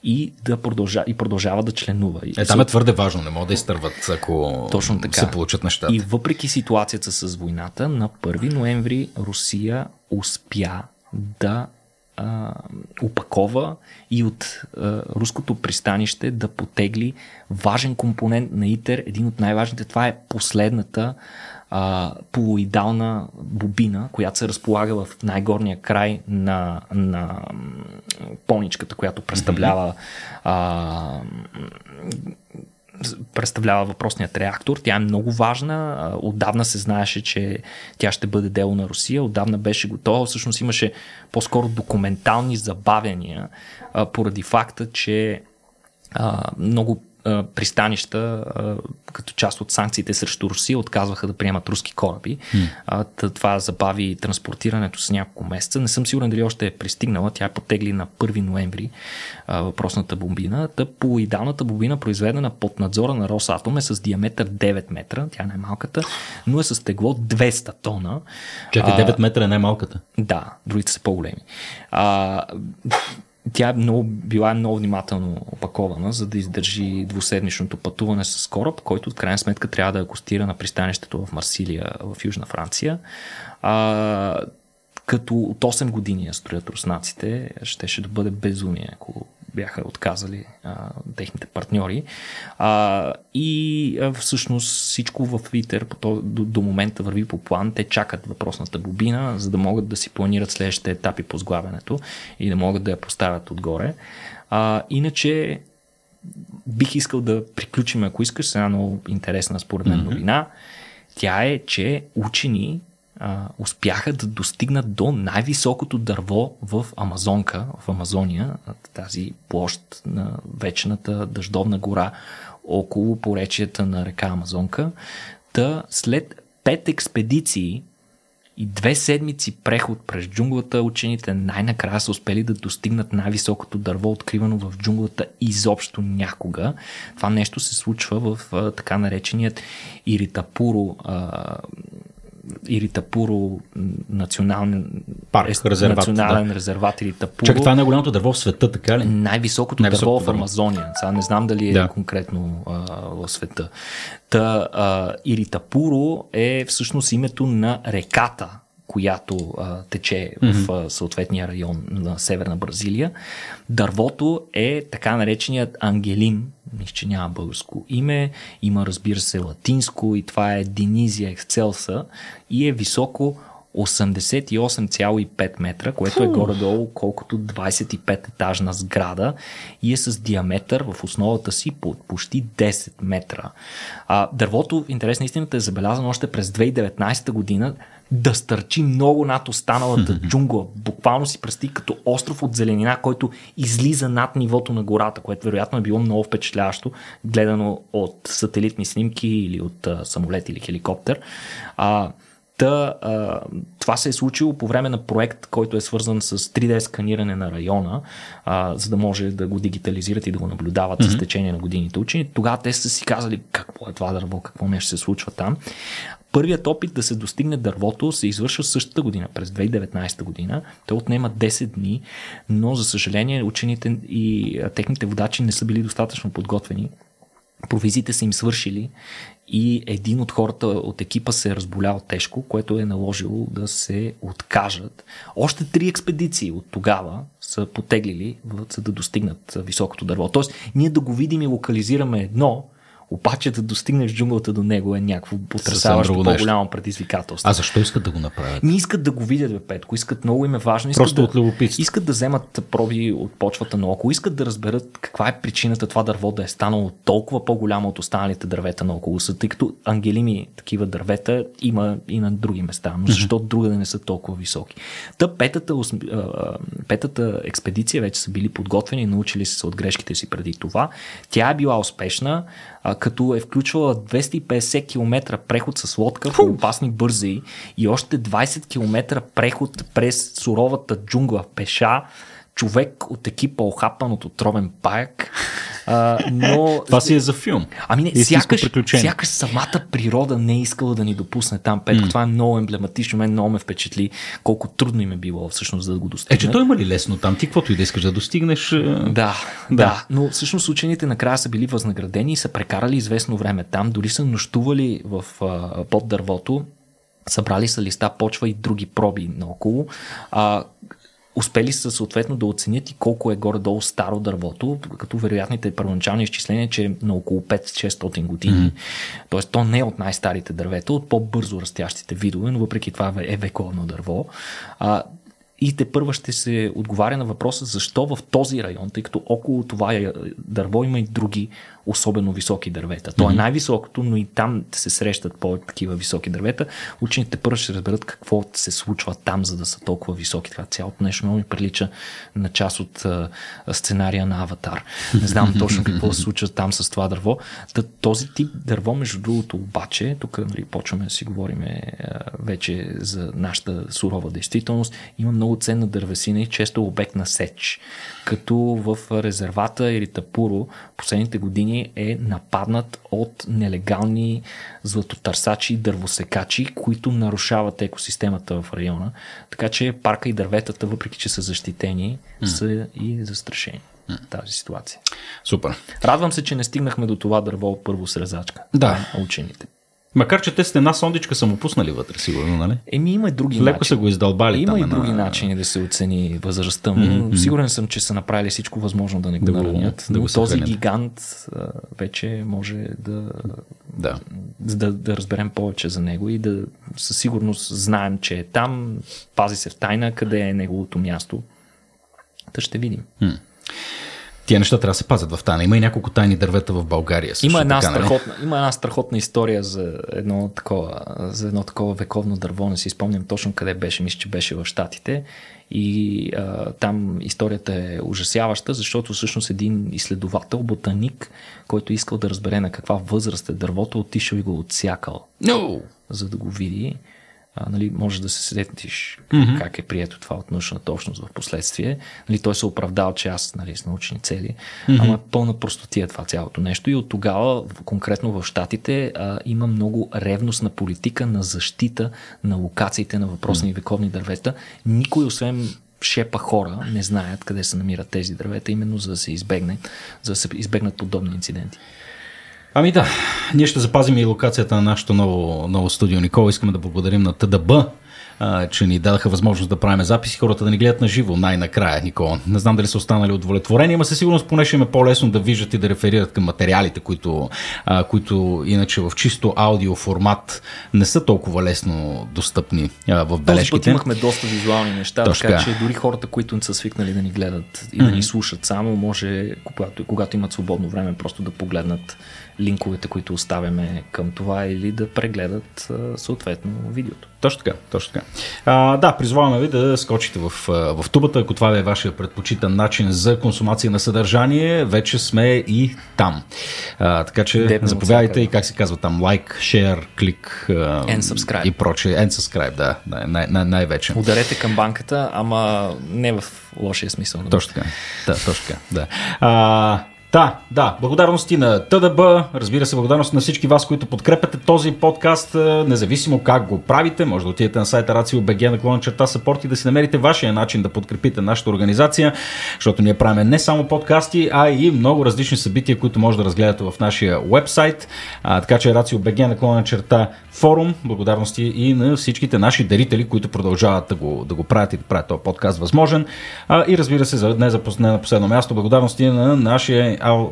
и да продължава, и продължава да членува. Е, там е твърде важно, не могат да изтърват, ако Точно така. се получат нещата. И въпреки ситуацията с войната, на 1 ноември Русия успя да а, упакова и от а, руското пристанище да потегли важен компонент на ИТЕР. Един от най-важните, това е последната а, полуидална бобина, която се разполага в най-горния край на, на поничката, която представлява а, представлява въпросният реактор. Тя е много важна. Отдавна се знаеше, че тя ще бъде дело на Русия. Отдавна беше готова. Всъщност имаше по-скоро документални забавяния поради факта, че много пристанища, като част от санкциите срещу Русия, отказваха да приемат руски кораби. Mm. Това забави транспортирането с няколко месеца. Не съм сигурен дали още е пристигнала. Тя е потегли на 1 ноември въпросната бомбина. Та по идеалната бомбина, произведена под надзора на Росатом, е с диаметър 9 метра. Тя е най-малката, но е с тегло 200 тона. Чакай, 9 метра е най-малката. Да, другите са по-големи. А, тя е много, била много внимателно опакована, за да издържи двуседмичното пътуване с кораб, който от крайна сметка трябва да акостира на пристанището в Марсилия в Южна Франция. А, като от 8 години я строят руснаците, щеше да бъде безумие, ако бяха отказали а, техните партньори. А, и а, всъщност всичко в Твитър до, до момента върви по план. Те чакат въпросната бобина, за да могат да си планират следващите етапи по сглавянето и да могат да я поставят отгоре. А, иначе бих искал да приключим, ако искаш, с една много интересна според мен новина. Тя е, че учени а, успяха да достигнат до най-високото дърво в Амазонка, в Амазония, тази площ на вечната дъждовна гора около поречията на река Амазонка. Та след пет експедиции и две седмици преход през джунглата, учените най-накрая са успели да достигнат най-високото дърво, откривано в джунглата изобщо някога. Това нещо се случва в а, така нареченият Иритапуро а, Иритапуро национален парк, резерват, национален да. резерват Иритапуро. Чак това е най-голямото дърво в света, така ли? Най-високото, най-високото дърво в Амазония. Сега не знам дали е да. конкретно а, в света. Та, а, Иритапуро е всъщност името на реката, която а, тече mm-hmm. в а, съответния район на Северна Бразилия. Дървото е така нареченият ангелин, мисля, че няма българско име, има разбира се латинско и това е Денизия Excelsa и е високо 88,5 метра, което е горе-долу колкото 25 етажна сграда и е с диаметър в основата си по почти 10 метра. А, дървото, в интерес на истината, е забелязано още през 2019 година да стърчи много над останалата джунгла. Буквално си представи като остров от зеленина, който излиза над нивото на гората, което вероятно е било много впечатляващо, гледано от сателитни снимки или от а, самолет или хеликоптер. А, Та, а, това се е случило по време на проект, който е свързан с 3D сканиране на района, а, за да може да го дигитализират и да го наблюдават mm-hmm. с течение на годините учени. Тогава те са си казали какво е това дърво, какво нещо се случва там. Първият опит да се достигне дървото се извършва същата година, през 2019 година. Той отнема 10 дни, но за съжаление учените и техните водачи не са били достатъчно подготвени провизиите са им свършили и един от хората от екипа се е разболял тежко, което е наложило да се откажат. Още три експедиции от тогава са потеглили, за да достигнат високото дърво. Тоест, ние да го видим и локализираме едно, обаче да достигнеш джунглата до него е някакво потрясаващо по-голямо предизвикателство. А защо искат да го направят? Ми искат да го видят, бе, Петко. Искат много им е важно. Искат Просто да, от любопитство. Искат да вземат проби от почвата на около. Искат да разберат каква е причината това дърво да е станало толкова по-голямо от останалите дървета на около са, тъй като ангелими такива дървета има и на други места. Но защо mm-hmm. друга да не са толкова високи? Та петата, петата експедиция вече са били подготвени, научили се от грешките си преди това. Тя е била успешна а, като е включвала 250 км преход с лодка по опасни бързи и още 20 км преход през суровата джунгла пеша, човек от екипа охапан от отровен паяк. А, но... Това си е за филм. Ами не, сякаш, сякаш самата природа не е искала да ни допусне там. Петко, mm. това е много емблематично. Мен много ме впечатли колко трудно им е било всъщност да го достигнат. Е, че той има ли лесно там? Ти каквото и да искаш да достигнеш. Да, да, да. Но всъщност учените накрая са били възнаградени и са прекарали известно време там. Дори са нощували в, под дървото събрали са листа, почва и други проби наоколо. А, успели са съответно да оценят и колко е горе-долу старо дървото, като вероятните първоначални изчисления, че е на около 5-600 години. Mm-hmm. Тоест, то не е от най-старите дървета, от по-бързо растящите видове, но въпреки това е вековно дърво. А, и те първа ще се отговаря на въпроса защо в този район, тъй като около това е, дърво има и други особено високи дървета. То е най-високото, но и там се срещат по-такива високи дървета. Учените първо ще разберат какво се случва там, за да са толкова високи. Това цялото нещо много ми прилича на част от а, сценария на Аватар. Не знам точно какво се случва там с това дърво. Та, този тип дърво, между другото, обаче, тук нали, почваме да си говорим вече за нашата сурова действителност, има много ценна дървесина и често обект на сеч. Като в резервата или Тапуро последните години е нападнат от нелегални златотърсачи и дървосекачи, които нарушават екосистемата в района. Така че парка и дърветата, въпреки че са защитени, mm. са и застрашени тази ситуация. Супер. Радвам се, че не стигнахме до това дърво първо срезачка. Да. Учените. Макар, че те с една сондичка са му пуснали вътре, сигурно, нали? Еми, има и други Леко начини. са го издълбали. Има там, и други на... начини да се оцени възрастта му. Mm-hmm. Сигурен съм, че са направили всичко възможно да не го да наранят. Да но този гигант а, вече може да, да. Да, да разберем повече за него и да със сигурност знаем, че е там, пази се в тайна, къде е неговото място. Та ще видим. Mm. Тия неща трябва да се пазят в тайна. Има и няколко тайни дървета в България. Също, има, една така, нали? страхотна, има една страхотна история за едно, такова, за едно такова вековно дърво. Не си спомням точно къде беше. Мисля, че беше в Штатите. И а, там историята е ужасяваща, защото всъщност един изследовател, ботаник, който искал да разбере на каква възраст е дървото, отишъл и го отсякал. No! За да го види а, нали, може да се сетиш mm-hmm. как е прието това от научната общност в последствие. Нали, той се оправдал, че аз нали, с научни цели, mm-hmm. ама пълна простотия това цялото нещо. И от тогава, конкретно в Штатите, а, има много ревностна политика на защита на локациите на въпросни mm-hmm. вековни дървета. Никой, освен шепа хора, не знаят къде се намират тези дървета, именно за да се избегне, за да се избегнат подобни инциденти. Ами да, ние ще запазим и локацията на нашето ново, ново студио. Никола, искаме да благодарим на ТДБ, а, че ни дадаха възможност да правим записи, хората да ни гледат на живо най-накрая, Никола. Не знам дали са останали удовлетворени, ама със сигурност поне ще им е по-лесно да виждат и да реферират към материалите, които, а, които иначе в чисто аудио формат не са толкова лесно достъпни а, в бележките. Този имахме доста визуални неща, Точка. така че дори хората, които не са свикнали да ни гледат и да ни слушат само, може, когато, когато имат свободно време, просто да погледнат линковете, които оставяме към това или да прегледат съответно видеото. Точно така, точно така. А, да, призваваме ви да скочите в, в тубата, ако това е вашия предпочитан начин за консумация на съдържание, вече сме и там. А, така че Дебна заповядайте и как се казва там, лайк, шер, клик and subscribe. и прочее. And subscribe, да, най- най- най-вече. Ударете към банката, ама не в лошия смисъл. Точно така, да, точно така, да. А, да, да. Благодарности на ТДБ, разбира се, благодарност на всички вас, които подкрепяте този подкаст, е, независимо как го правите. Може да отидете на сайта RACIO.BG на клона черта Support и да си намерите вашия начин да подкрепите нашата организация, защото ние правим не само подкасти, а и много различни събития, които може да разгледате в нашия вебсайт. А, така че RACIO.BG на клона черта форум. Благодарности и на всичките наши дарители, които продължават да го, да го правят и да правят този подкаст възможен. А, и разбира се, за, не, за, не на последно място, благодарности на нашия ау,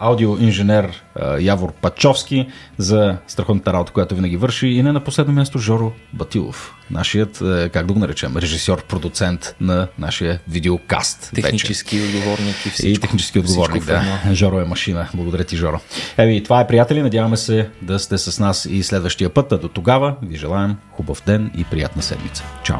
аудиоинженер Явор Пачовски за страхотната работа, която винаги върши. И не на последно място Жоро Батилов, нашият, как да го наречем, режисьор, продуцент на нашия видеокаст. Технически вече. отговорник и всичко. И технически отговорник, да. Жоро е машина. Благодаря ти, Жоро. Еви, това е, приятели. Надяваме се да сте с нас и следващия път. А до тогава ви желаем хубав ден и приятна седмица. Чао!